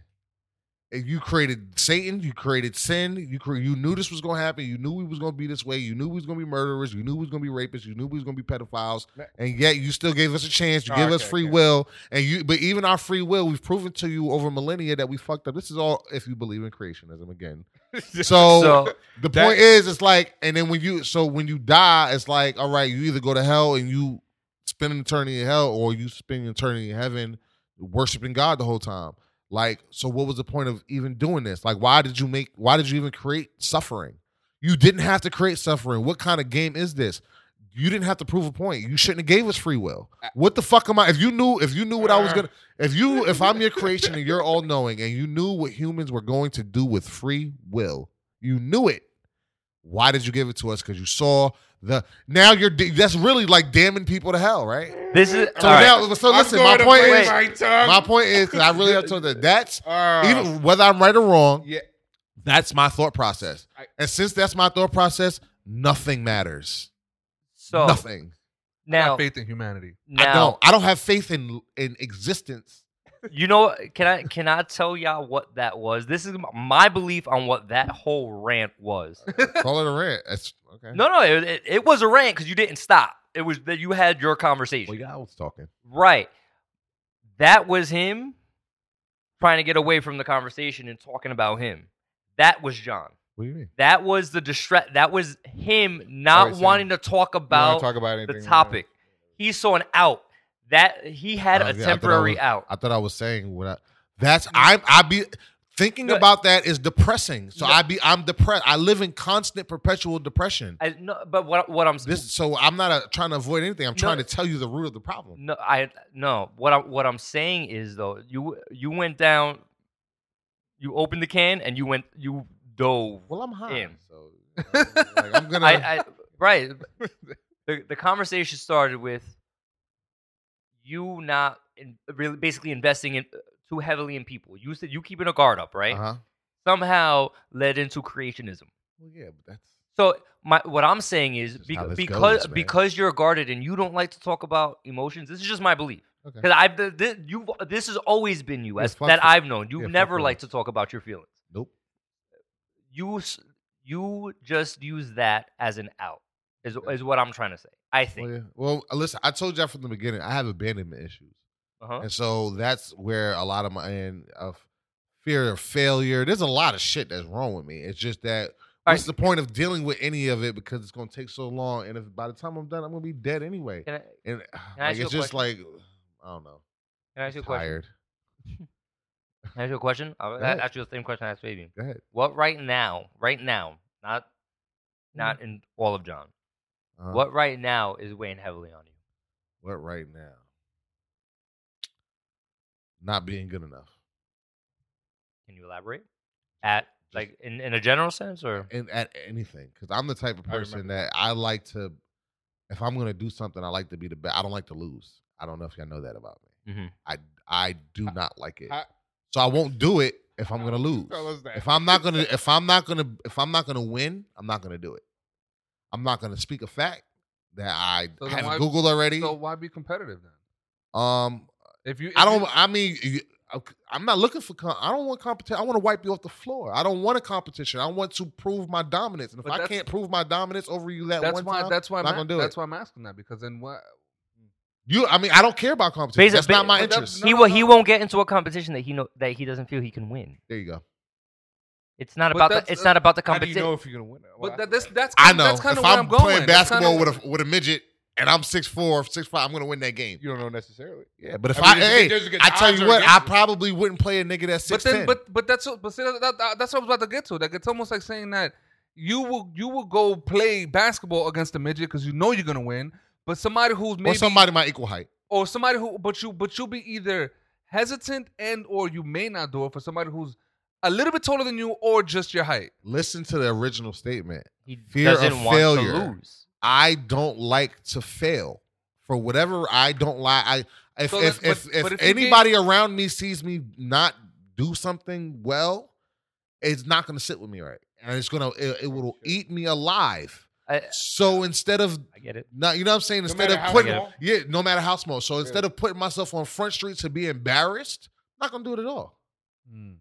If you created Satan, you created sin. You cre- you knew this was going to happen. You knew we was going to be this way. You knew we was going to be murderers. You knew we was going to be rapists. You knew we was going to be pedophiles. And yet you still gave us a chance. You Oh, gave us free okay. will. And you, but even our free will, we've proven to you over millennia that we fucked up. This is all if you believe in creationism again. So, So the That- point is, it's like, and then when you, so when you die, it's like, all right, you either go to hell and you spend an eternity in hell, or you spend an eternity in heaven, worshiping God the whole time. Like, so what was the point of even doing this? Like, why did you make? Why did you even create suffering? You didn't have to create suffering. What kind of game is this? You didn't have to prove a point. You shouldn't have gave us free will. What the fuck am I? If you knew, if you knew what I was gonna, if you, if I'm your creation and you're all knowing, and you knew what humans were going to do with free will, you knew it. Why did you give it to us? Because you saw the. Now you're. That's really like damning people to hell, right? this is So all right. now, so listen. My point is, my my point is, because I really have told that that's Uh, even whether I'm right or wrong. yeah. That's my thought process, I- and since that's my thought process, nothing matters. so nothing. I now have faith in humanity. now I don't. I don't have faith in in existence. You know can I can I tell y'all what that was? This is my belief on what that whole rant was. Call it a rant. That's okay. No, no, it, it, it was a rant because you didn't stop. It was that you had your conversation. Well, yeah, I was talking. Right. That was him trying to get away from the conversation and talking about him. That was John. What do you mean? That was the distress. That was him not Alright, so wanting to talk about talk about anything? the right topic. He saw an out. That he had Oh, a yeah, I I temporary was- out. I thought I was saying what I. That's I'm. I be thinking No. about that is depressing. So No. I be. I'm depressed. I live in constant, perpetual depression. I, no, but what what I'm This. So I'm not uh trying to avoid anything. I'm No. trying to tell you the root of the problem. no, I no. What I'm what I'm saying is though, you you went down, you opened the can and you went you dove. Well, I'm high. In. So like, I'm gonna. I, I right. The the conversation started with you not in, really basically investing in too heavily in people. You said you keeping a guard up, right? Uh-huh. Somehow led into creationism. Well, yeah, but that's. So my what I'm saying is This is how bec- this because goes, because you're guarded and you don't like to talk about emotions. This is just my belief. Okay. Because I've th- th- you this has always been you Yeah, as that. I've known. You've Yeah, never liked to talk about your feelings. Nope. You you just use that as an out. Is is what I'm trying to say. I think. Well, yeah. well, listen. I told y'all from the beginning. I have abandonment issues. Uh-huh. And so that's where a lot of my and of fear of failure. There's a lot of shit that's wrong with me. It's just that All what's right. the point of dealing with any of it because it's gonna take so long, and if by the time I'm done, I'm gonna be dead anyway. Can I, And I like, ask it's just like I don't know. can I ask you a question? Tired. Can I ask you a question? I'll ask you the same question I asked Fabian. Go ahead. What right now, right now, not not in all of John. Uh-huh. What right now is weighing heavily on you? What right now? Not being good enough. Can you elaborate? At like in, in a general sense or and at anything because I'm the type of person remember. that I like to. If I'm gonna do something, I like to be the best. I don't like to lose. I don't know if y'all know that about me. Mhm. I I do not like it, I- so I won't do it if I'm gonna lose. Tell us that. If I'm not gonna, if I'm not gonna, if I'm not gonna win, I'm not gonna do it. I'm not gonna speak a fact. that I So have why- Googled already. So why be competitive then? um, If you, if I don't. you- I mean, you- I'm not looking for. Com- I don't want competition. I want to wipe you off the floor. I don't want a competition. I want to prove my dominance. And if I can't prove my dominance over you that that's one why. time, That's why. I'm not gonna do that's it. That's why I'm asking that because then what? You. I mean, I don't care about competition. Basi- that's not my interest. No, he no, will. He won't get into a competition that he know that he doesn't feel he can win. There you go. It's not But about that's- the. It's not about the How do you competition. know if you're gonna win? Well, But that, that's that's. I know. That's kind if of where I'm, I'm going. playing That's kinda basketball with a with a midget and I'm six four, six five, I'm gonna win that game. you don't know necessarily. Yeah, but if I I, mean, if hey, there's a good I tell odds you are what, I against you. probably wouldn't play a nigga that's But then, ten. but but that's but see, that, that, that's what I was about to get to. Like it's almost like saying that you will you will go play basketball against a midget because you know you're gonna win, but somebody who's maybe or somebody my equal height. or somebody who but you but you'll be either hesitant and or you may not do it for somebody who's a little bit taller than you or just your height. Listen to the original statement. He Fear of doesn't want failure. to lose. I don't like to fail for whatever I don't like. I if So if if, but- if, but if you anybody around me sees me not do something well, it's not going to sit with me right, and it's gonna it, it will eat me alive. I, So instead of I get it. not, you know what I'm saying? Instead matter of putting yeah, no matter how small. So instead Really? of putting myself on front street to be embarrassed, I'm not gonna do it at all. Hmm.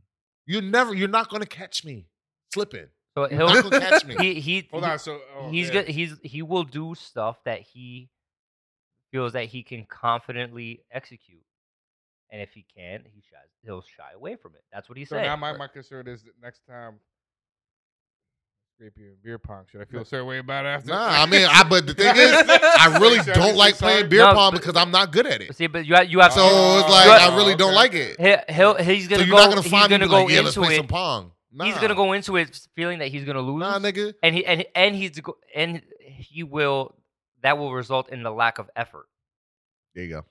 You never, you're not gonna catch me slipping. So not he'll. gonna catch me. He he. Hold he- on. So oh, he's good. He's he will do stuff that he feels that he can confidently execute, and if he can't, he shies. He'll shy away from it. That's what he So said. now my, my concern is that next time scrape you in beer pong. Should I feel a certain way about it after? Nah, I mean, I but the thing is, I really Should I be don't like sorry? playing beer No, pong but- because I'm not good at it. See, but you have, you have So Oh, it's like you I have- really don't like it. he, he'll he's So gonna you're go. not gonna he's find me gonna go like, yeah, let's into play it. some pong. Nah. He's gonna go into it feeling that he's gonna lose. Nah, nigga. and he and and he's go- and he will that will result in the lack of effort. There you go.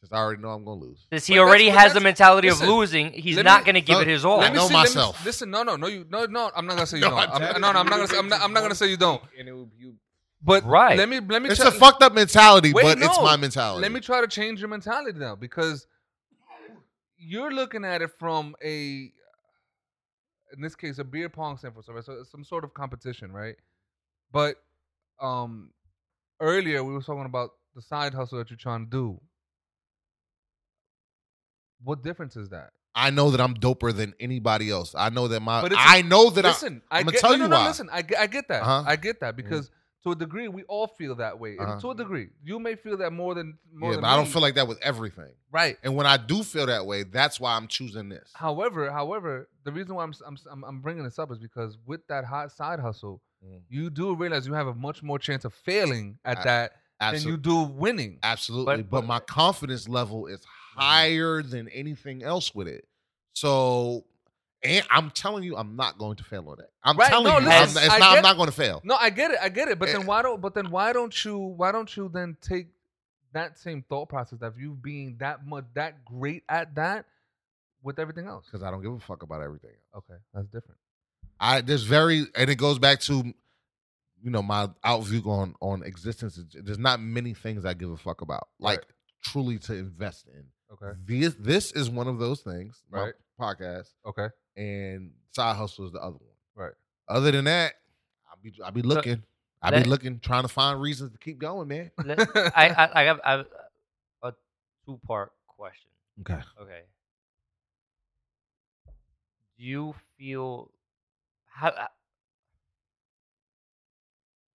Since I already know I'm gonna lose. Since he But already has the mentality listen, of losing, he's not gonna give no, it his all. Let me know see, let me- myself. listen, no, no, no, you, no, no. I'm not gonna say you No, don't. I'm I'm, no, no, I'm not gonna. Say, I'm not, just I'm not gonna say you don't. And it would you. But Right. let me let me. It's try, a fucked up mentality, Wait, but it's my mentality. Let me try to change your mentality now because you're looking at it from a, in this case, a beer pong standpoint, so some sort of competition, right? But um, earlier we were talking about the side hustle that you're trying to do. What difference is that? I know that I'm doper than anybody else. I know that my. But I know that listen, I I'ma get, tell no, you no, why. listen, I get, I get that, Uh-huh. I get that because to a degree we all feel that way. And Uh-huh. To a degree, you may feel that more than I. more Yeah, than but I don't feel like that with everything. right. And when I do feel that way, that's why I'm choosing this. However, however, the reason why I'm I'm I'm, I'm bringing this up is because with that hot side hustle, Mm. you do realize you have a much more chance of failing at A- that than you do winning. absolutely. But- But, my confidence level is higher than anything else with it. So, and I'm telling you, I'm not going to fail on that. I'm Right, telling no, you, I'm, it's not, I'm not going to fail. No, I get it, I get it. But Eh. then why don't but then why don't you why don't you then take that same thought process of you being that much that great at that with everything else? Because I don't give a fuck about everything. Okay, that's different. I there's very and it goes back to you know my outview on on existence. There's not many things I give a fuck about, like Right. truly to invest in. Okay. This this is one of those things. my Right. podcast Okay. and side hustle is the other one. Right. Other than that, I'll be I'll be looking. I'll let- be looking, trying to find reasons to keep going, man. Let- I, I I have, I have a two part question. Okay. Okay. Do you feel how uh,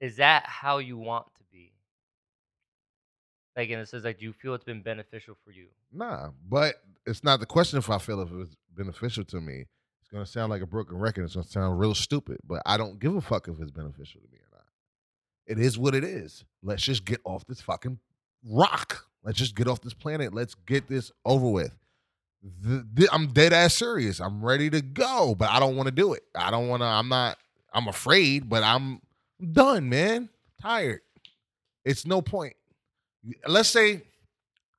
is that how you want to be? Like, and it says like, do you feel it's been beneficial for you? Nah, but it's not the question if I feel if it was beneficial to me. It's gonna sound like a broken record. It's gonna sound real stupid, but I don't give a fuck if it's beneficial to me or not. It is what it is. Let's just get off this fucking rock. Let's just get off this planet. Let's get this over with. The, the- I'm dead ass serious. I'm ready to go, but I don't want to do it. I don't want to. I'm not. I'm afraid, but I'm done, man. tired. It's no point. Let's say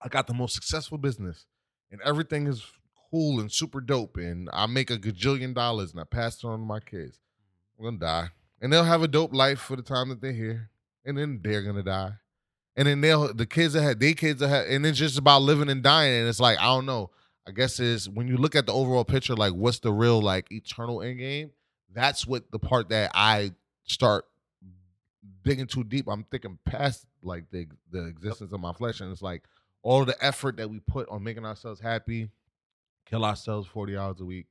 I got the most successful business and everything is cool and super dope, and I make a gajillion dollars and I pass it on to my kids. I'm gonna die, and they'll have a dope life for the time that they're here, and then they're gonna die, and then they'll the kids that have their kids that have, and it's just about living and dying, and it's like I don't know. I guess is when you look at the overall picture, like what's the real like eternal end game? That's what the part that I start digging too deep. I'm thinking past like the the existence of my flesh, and it's like all the effort that we put on making ourselves happy, kill ourselves forty hours a week.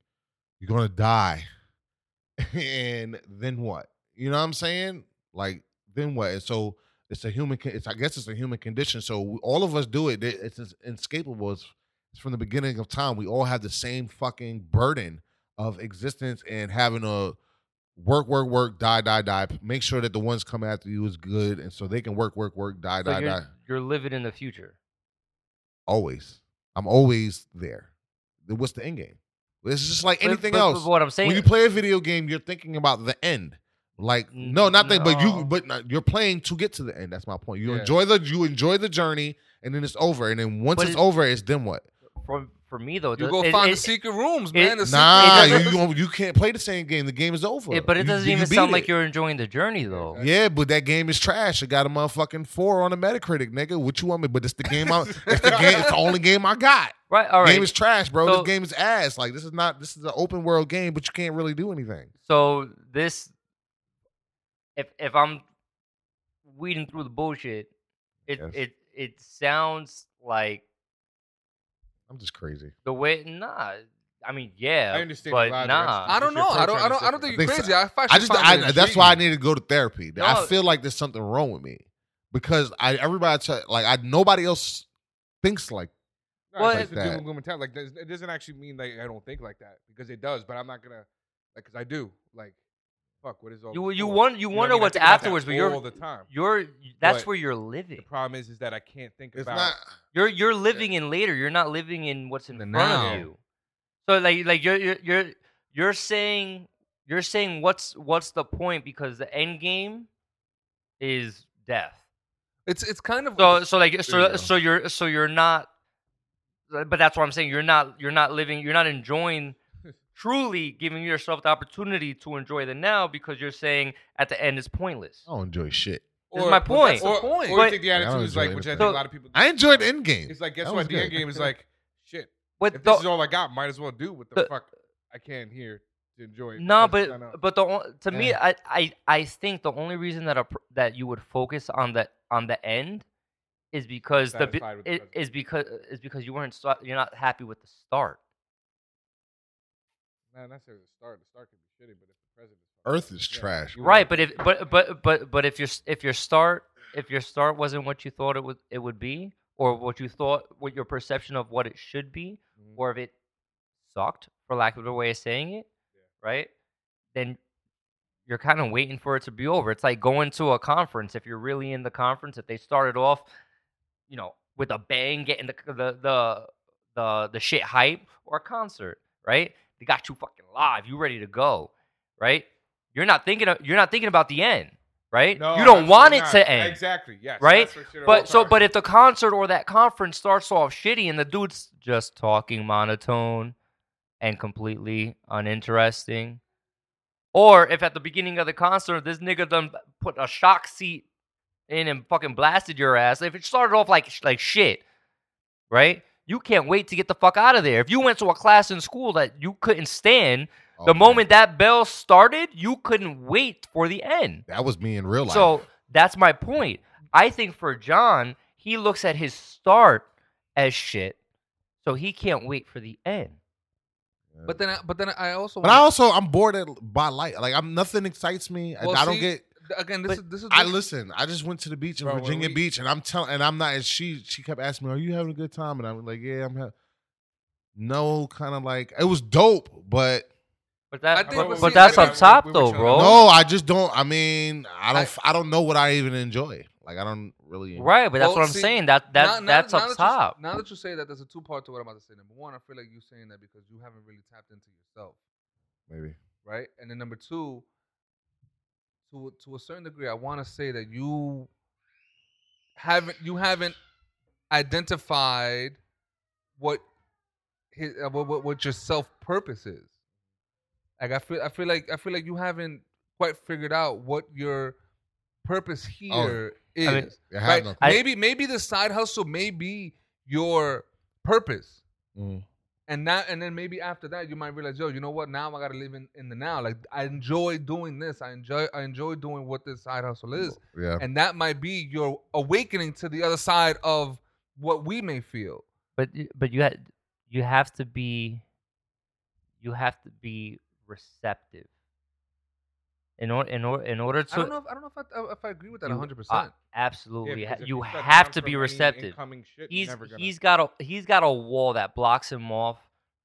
You're gonna die, and then what? You know what I'm saying? Like then what? And so it's a human. It's I guess it's a human condition. So all of us do it. It- It's, it's inescapable. It's, it's from the beginning of time. We all have the same fucking burden of existence and having a work, work, work, die, die, die. Make sure that the ones come after you is good, and so they can work, work, work, die, So die, you're, die. you're living in the future. Always, I'm always there. What's the end game? It's just like anything but- but else. what I'm saying, when you play a video game, you're thinking about the end. Like no, not that, but you, but not- you're playing to get to the end. That's my point. You Yeah. enjoy the, you enjoy the journey, and then it's over. And then once But it's over, it's then what? for for me though, You it- go it- find it- the secret rooms, it- man. the Nah, secret- you, you you can't play the same game. The game is over. it- but it You- doesn't you even beat sound like you're enjoying the journey though. Yeah, but that game is trash. It got a motherfucking four on the Metacritic, nigga. What you want me? But it's the game. I, it's the game. It's the only game I got. Right. All right. Game is trash, bro. So- this game is ass. Like this is not. This is an open world game, but you can't really do anything. So this, if if I'm weeding through the bullshit, it Yes. it it sounds like I'm just crazy. the way. Nah, I mean, yeah, I understand but a lot of nah. directions. I don't know. I don't. I don't. I don't think you're think so. crazy. I, I just. I, it that's why I need to go to therapy. I feel like there's something wrong with me because I everybody try, like I nobody else thinks like. No, Well, it's it- the Like doom that. mentality. Like, does- it doesn't actually mean like I don't think like that because it does, but I'm not gonna like because I do. Like, fuck, what is all? You this you want you know what wonder I mean? What's think about that afterwards, but you're all the time. you're that's But where you're living. The problem is, is that I can't think It's about. not. You're you're living in later. You're not living in what's in The front now. of you. So like like you're you're you're you're saying you're saying what's what's the point because the end game is death. It's it's kind of So so like you so go. so you're so you're not but that's what I'm saying. You're not you're not living you're not enjoying truly giving yourself the opportunity to enjoy the now because you're saying at the end it's pointless. I don't enjoy shit. This is my point. Or, the point. or But- I think the I don't attitude is like, which I think So- a lot of people. I enjoyed Endgame. It's like, guess That what? was The good. end is like, shit. But If the, this is all I got, might as well do what the, The- fuck I can here to enjoy it. No, because but but the o- to me, Yeah. I, I I think the only reason that a that you would focus on the on the end is because the Satisfied with the it, present. is because is because you weren't you're not happy with the start. Nah, not necessarily the start. The start can be shitty, but if the present is Earth is yeah. trash. You're Right, but if but but but but if your if your start if your start wasn't what you thought it would it would be or what you thought what your perception of what it should be Mhm. or if it sucked for lack of a way of saying it, right? Then you're kind of waiting for it to be over. It's like going to a conference. If you're really in the conference, if they started off, you know, with a bang, getting the the the the, the shit hype, or a concert, right? They got you fucking live. You ready to go, right? You're not thinking of, you're not thinking about the end, right? No, you don't want it absolutely to end. Exactly. Yes. right? that's what shit all But so, but if the concert or that conference starts off shitty and the dude's just talking monotone and completely uninteresting, or if at the beginning of the concert this nigga done put a shock seat in and fucking blasted your ass, if it started off like like shit, right? You can't wait to get the fuck out of there. If you went to a class in school that you couldn't stand, Oh, the man. moment that bell started, you couldn't wait for the end. that was me in real life. So that's my point. I think for John, he looks at his start as shit, so he can't wait for the end. But then, I, but then I also. but I also I'm bored at, by light. Like I'm nothing excites me. I- Well, I don't get. Again. This but is this is. I listen. I just went to the beach in Bro, Virginia we- Beach, and I'm telling, and I'm not. And she she kept asking me, "Are you having a good time?" And I'm like, "Yeah, I'm." having No, kind of like it was dope, but But that, think- but, but but see, that's up top we- we though, bro. no, I just don't. I mean, I don't. I, don't know what I even enjoy. Like I don't really. Right, but that's Well, what I'm see, saying. That that now- now- that's now up that you top. now that you say that, there's a two part to what I'm about to say. Number one, I feel like you're saying that because you haven't really tapped into yourself, Maybe. right? And then number two, to to a certain degree, I want to say that you haven't you haven't identified what his, uh, what, what what your self purpose is. Like I feel I feel like I feel like you haven't quite figured out what your purpose here is. I mean, I have right? no. Maybe maybe the side hustle may be your purpose, Mm. And that, and then maybe after that, you might realize, yo, you know what? Now I gotta live in, in the now. Like I enjoy doing this. I enjoy I enjoy doing what this side hustle is, Yeah. and that might be your awakening to the other side of what we may feel. But but you had you have to be you have to be receptive. In order in order in order to I don't know. If, I don't know if I if I agree with that hundred uh, percent. absolutely if you have to be receptive. shit, He's gonna- he's got a he's got a wall that blocks him off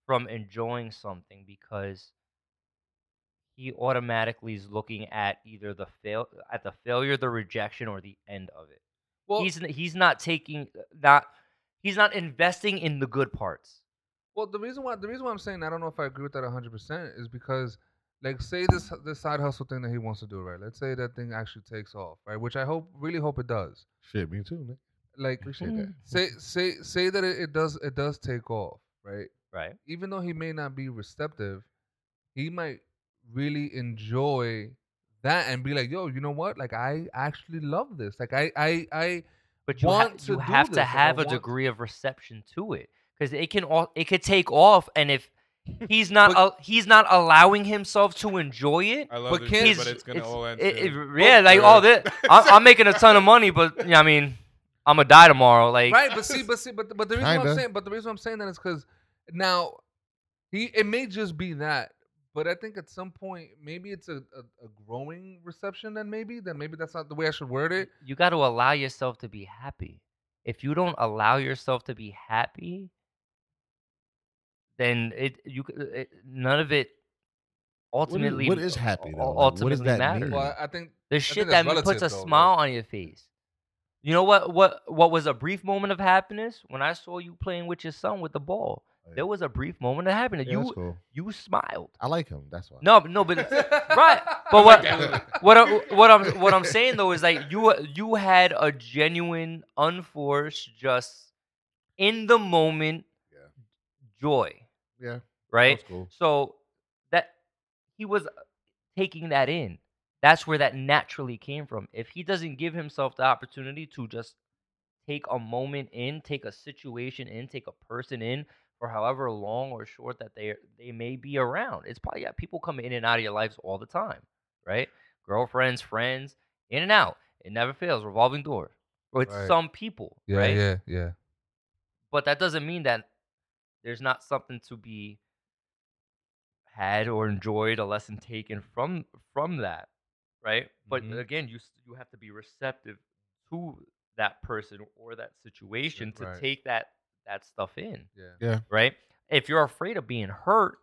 from enjoying something because he automatically is looking at either the fail at the failure, the rejection, or the end of it. Well, he's he's not taking not he's not investing in the good parts. Well, the reason why the reason why I'm saying I don't know if I agree with that 100 percent is because, like, say this this side hustle thing that he wants to do, right? Let's say that thing actually takes off, right? Which I hope, really hope it does. Shit, me too, Nick. Like, Appreciate that. say say say that it, it does it does take off, right? Right. Even though he may not be receptive, he might really enjoy that and be like, yo, you know what? Like, I actually love this. Like, I I I But you, ha- want to you do have this, to like, have a want- degree of reception to it because it can all it could take off, and if he's not But- al- he's not allowing himself to enjoy it, I love but this can't- shit, he's but it's gonna all end. it- soon. it- yeah, like all this. I'm, I'm making a ton of money, but yeah, I mean, I'm gonna die tomorrow. Like, right, but see, but see, but but the reason I'm saying, but the reason I'm saying that is because now he it may just be that, but I think at some point maybe it's a, a, a growing reception. Then maybe then maybe that's not the way I should word it. you got to allow yourself to be happy. If you don't allow yourself to be happy, then it you uh, it, none of it ultimately what is happy, though? u- Like, what does ultimately that matters. mean? Well, I think The shit that's that puts a though, smile like- on your face. You know what? What what was a brief moment of happiness when I saw you playing with your son with the ball? There was a brief moment of happiness. Yeah, that's you cool. you smiled. I like him. That's why. No, no, but right. But what what I, what I'm what I'm saying though is like you you had a genuine, unforced, just in the moment Yeah. joy, Yeah. right? Cool. So that he was uh, taking that in. That's where that naturally came from. If he doesn't give himself the opportunity to just take a moment in, take a situation in, take a person in for however long or short that they they may be around. It's probably got people come in and out of your lives all the time, right? Girlfriends, friends, in and out. It never fails. Revolving door. With Right. some people, yeah, right? yeah, yeah. but that doesn't mean that there's not something to be had or enjoyed a lesson taken from from that right but Mhm. again you you have to be receptive to that person or that situation to Right. take that that stuff in Yeah. right if you're afraid of being hurt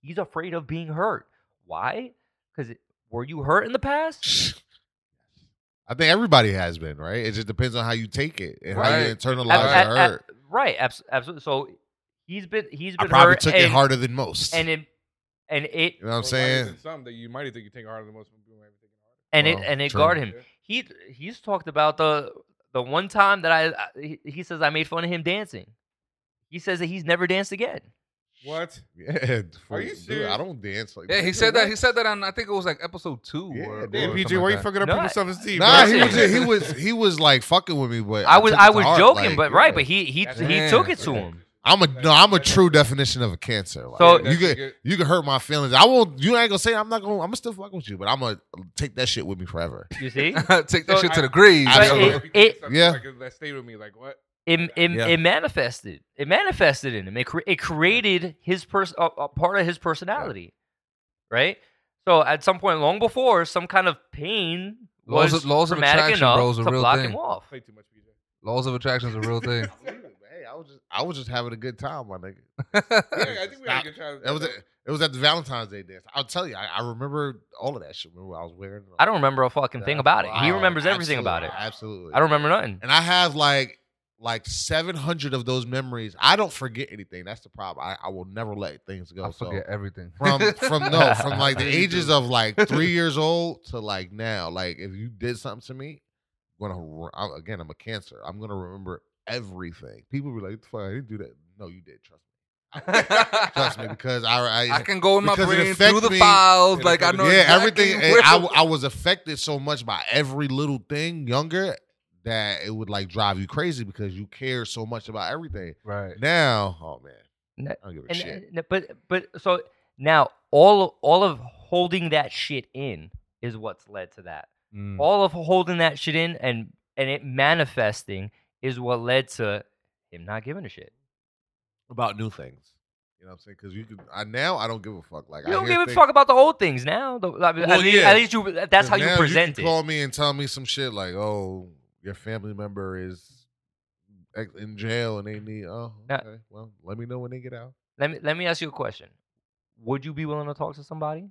he's afraid of being hurt why because were you hurt in the past I think everybody has been, right? It just depends on how you take it and how you internalize Ab- the ab- ab- hurt. right absolutely so he's been he's been I probably hurt took it harder than most. and it and it you know what I'm Or why is saying? it Some that you might think you take harder than most people might be taking harder. and Well, it and it true. guard him. He he's talked about the the one time that I, I he, he says I made fun of him dancing. He says that he's never danced again. What? Yeah. Are you dude. I don't dance like that. Yeah, that. he said that. He said that on I think it was like episode two. Yeah, or, damn, or PJ, something why like you fucking up No, people's I- self esteem? Nah, he was he was he was like fucking with me, but I was took I was heart, joking, like, but right, but he he That's he took it to Yeah. him. I'm a no, I'm a true definition of a cancer. Like, So- you uh, could you can hurt my feelings. I won't. You ain't gonna say I'm not gonna. I'm gonna still fuck with you, but I'm gonna take that shit with me forever. You see, Take that So shit to the grave. It- it- Yeah. Like, that stayed with me. Like what? it it, Yeah. it manifested. It manifested in him. It cre- it created his person a, a part of his personality, right? So at some point, long before, some kind of pain Laws was of- laws of attraction, enough bro, is a to real block thing. him off. Play too much, PJ. Laws of attraction is a real thing. was just I was just having a good time, my nigga. Yeah, I think we had a good time. It was it was at the Valentine's Day dance. I'll tell you, I, I remember all of that shit. Remember I was wearing? I don't remember a fucking thing about it. He remembers everything about it. absolutely. I don't remember nothing. And I have like like 700 of those memories. I don't forget anything. That's the problem. I, I will never let things go. I so forget everything. from from no from like the ages of like three years old to like now. Like if you did something to me, I'm gonna I'm, again I'm a cancer. I'm gonna remember everything. People be like, "Fine, I didn't do that." No, you did. Trust me. Trust me because I I, I can go in my brain through the me- files. it Like I know. yeah exactly everything. where- I, w- I was affected so much by every little thing younger that it would like drive you crazy because you care so much about everything. right. Now, oh man, I don't give a And, shit. and- but but so now all of, all of holding that shit in is what's led to that. Mm. All of holding that shit in and and it manifesting is what led to him not giving a shit. about new things. You know what I'm saying? Because you can. I now I don't give a fuck. Like You I don't give a things- fuck about the old things now. The, I mean, Well, at, least, yeah. at least you that's how you present can it. Call me and tell me some shit like, "Oh, your family member is in jail and they need." Oh, Now- Well, let me know when they get out. Let me let me ask you a question. Would you be willing to talk to somebody?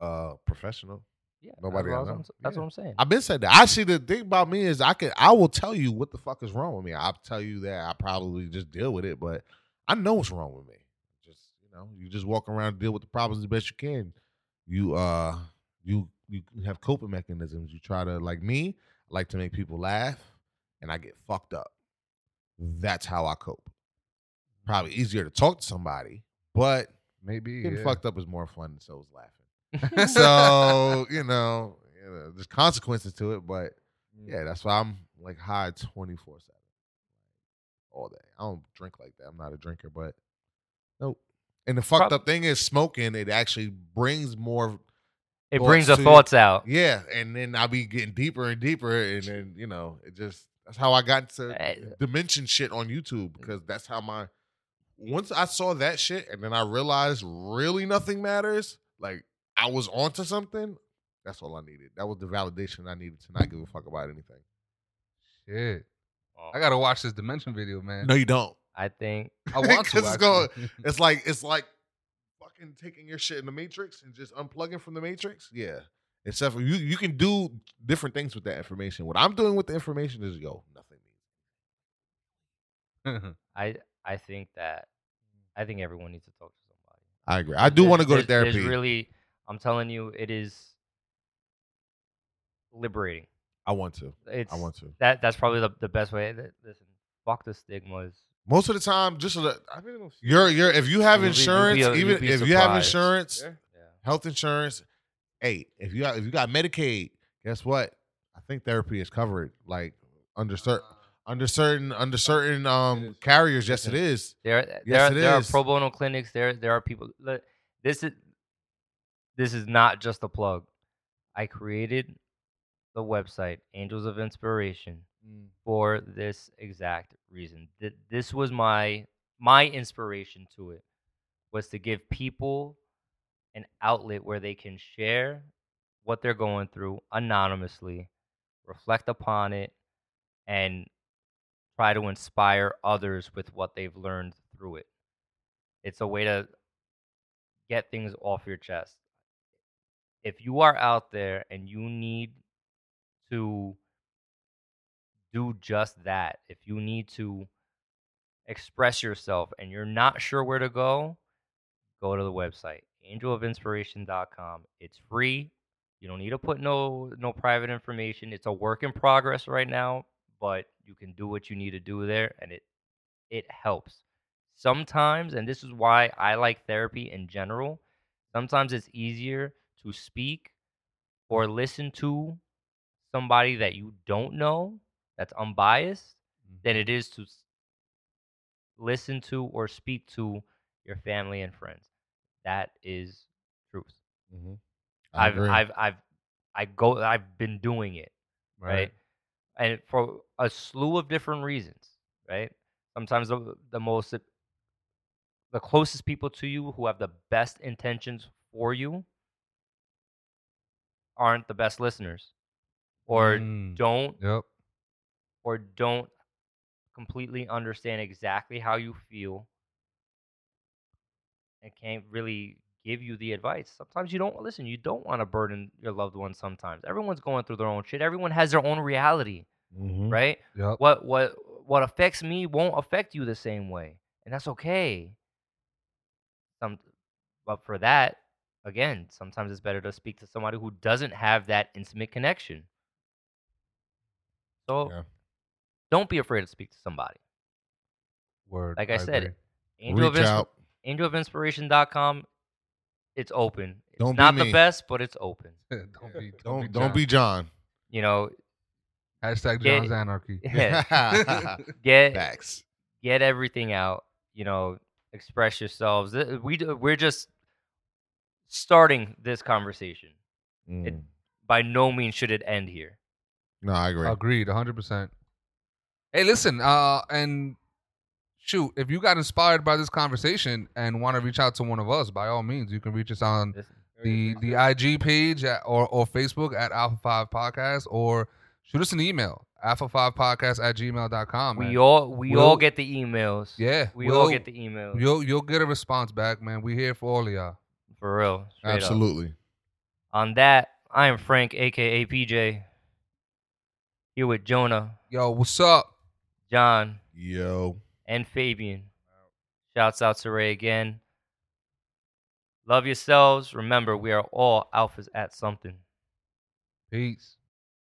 Uh, professional. Yeah, Nobody That's, what. I'm, that's Yeah. what I'm saying. I've been saying that. Actually, the thing about me is I can I will tell you what the fuck is wrong with me. I'll tell you that I probably just deal with it, but I know what's wrong with me. Just you know, you just walk around and deal with the problems the best you can. You uh you you have coping mechanisms. You try to like me, I like to make people laugh and I get fucked up. That's how I cope. Probably easier to talk to somebody, but Maybe getting yeah. fucked up is more fun than so is laughing so you know, you know, there's consequences to it, but yeah, that's why I'm like high twenty four seven, all day. I don't drink like that. I'm not a drinker, but nope. And the fucked Prob- up thing is smoking. It actually brings more. it brings the to thoughts out. Yeah, and then I'll be getting deeper and deeper, and then you know, it just that's how I got to Eh, dimension shit on YouTube because that's how my once I saw that shit and then I realized really nothing matters. Like I was onto something. That's all I needed. That was the validation I needed to not give a fuck about anything. Shit. Oh, I gotta watch this dimension video, man. No, you don't. I think I want to. 'Cause it's going- It's like it's like fucking taking your shit in the matrix and just unplugging from the matrix. Yeah. Except for you, you can do different things with that information. What I'm doing with the information is yo, nothing means. I I think that I think everyone needs to talk to somebody. I agree. I do want to go to therapy. There's really, I'm telling you, it is liberating. I want to. It's I want to. that. That's probably the, the best way. That, listen, fuck the stigmas. Most of the time, just so that you're you're if you have You'll be- you'll insurance, be- you'll even be if you have insurance, Yeah. health insurance, hey, if you got if you got Medicaid, guess what? I think therapy is covered. Like under certain under certain under certain um carriers, yes, it is. There, there, Yes, are, it there is. are pro bono clinics. There, there are people. Look, this is this is not just a plug. I created the website Angels of Inspiration Mm. for this exact reason. Th- This was my my inspiration to it was to give people an outlet where they can share what they're going through anonymously, reflect upon it, and try to inspire others with what they've learned through it. It's a way to get things off your chest. If you are out there and you need to do just that, if you need to express yourself and you're not sure where to go, go to the website angelofinspiration.com. It's free. You don't need to put no no private information. It's a work in progress right now, but you can do what you need to do there and it it helps. Sometimes, and this is why I like therapy in general, sometimes it's easier to speak or listen to somebody that you don't know that's unbiased than it is to listen to or speak to your family and friends. That is truth. Mm-hmm. I I've agree. I've I've I go I've been doing it, right? And for a slew of different reasons, right? Sometimes the, the most the closest people to you who have the best intentions for you aren't the best listeners or Mm. don't Yep. or don't completely understand exactly how you feel and can't really give you the advice. Sometimes you don't listen, you don't want to burden your loved ones sometimes. Everyone's going through their own shit. Everyone has their own reality, Mhm. right? Yep. What what what affects me won't affect you the same way. And that's okay. Some but for that, again, sometimes it's better to speak to somebody who doesn't have that intimate connection. So Yeah. don't be afraid to speak to somebody. Word. Like I, said, agree. Angel of, Reach Insp- out. angelofinspiration.com, it's open. It's Don't be not the me. best, but it's open. don't be. Don't, Don't be. don't John. be John. You know, Hashtag Get- John's Anarchy. yeah, get Facts. get everything out. You know, express yourselves. We we're just starting this conversation. Mm. By no means should it end here. no, I agree. Agreed, hundred percent. Hey, listen, uh, and shoot, if you got inspired by this conversation and want to reach out to one of us, by all means, you can reach us on Listen, the the IG page at, or or Facebook at Alpha Five Podcast or shoot us an email alpha five podcast at gmail.com. we all we We'll- all get the emails. yeah, we all we'll- get the emails. You'll you'll get a response back, man. We're here for all of y'all. For real. straight up. Absolutely. On that, I am Frank, aka PJ. Here with Jonah, Yo, what's up? John, Yo. and Fabian. Shouts out to Ray again. Love yourselves. Remember, we are all alphas at something. Peace.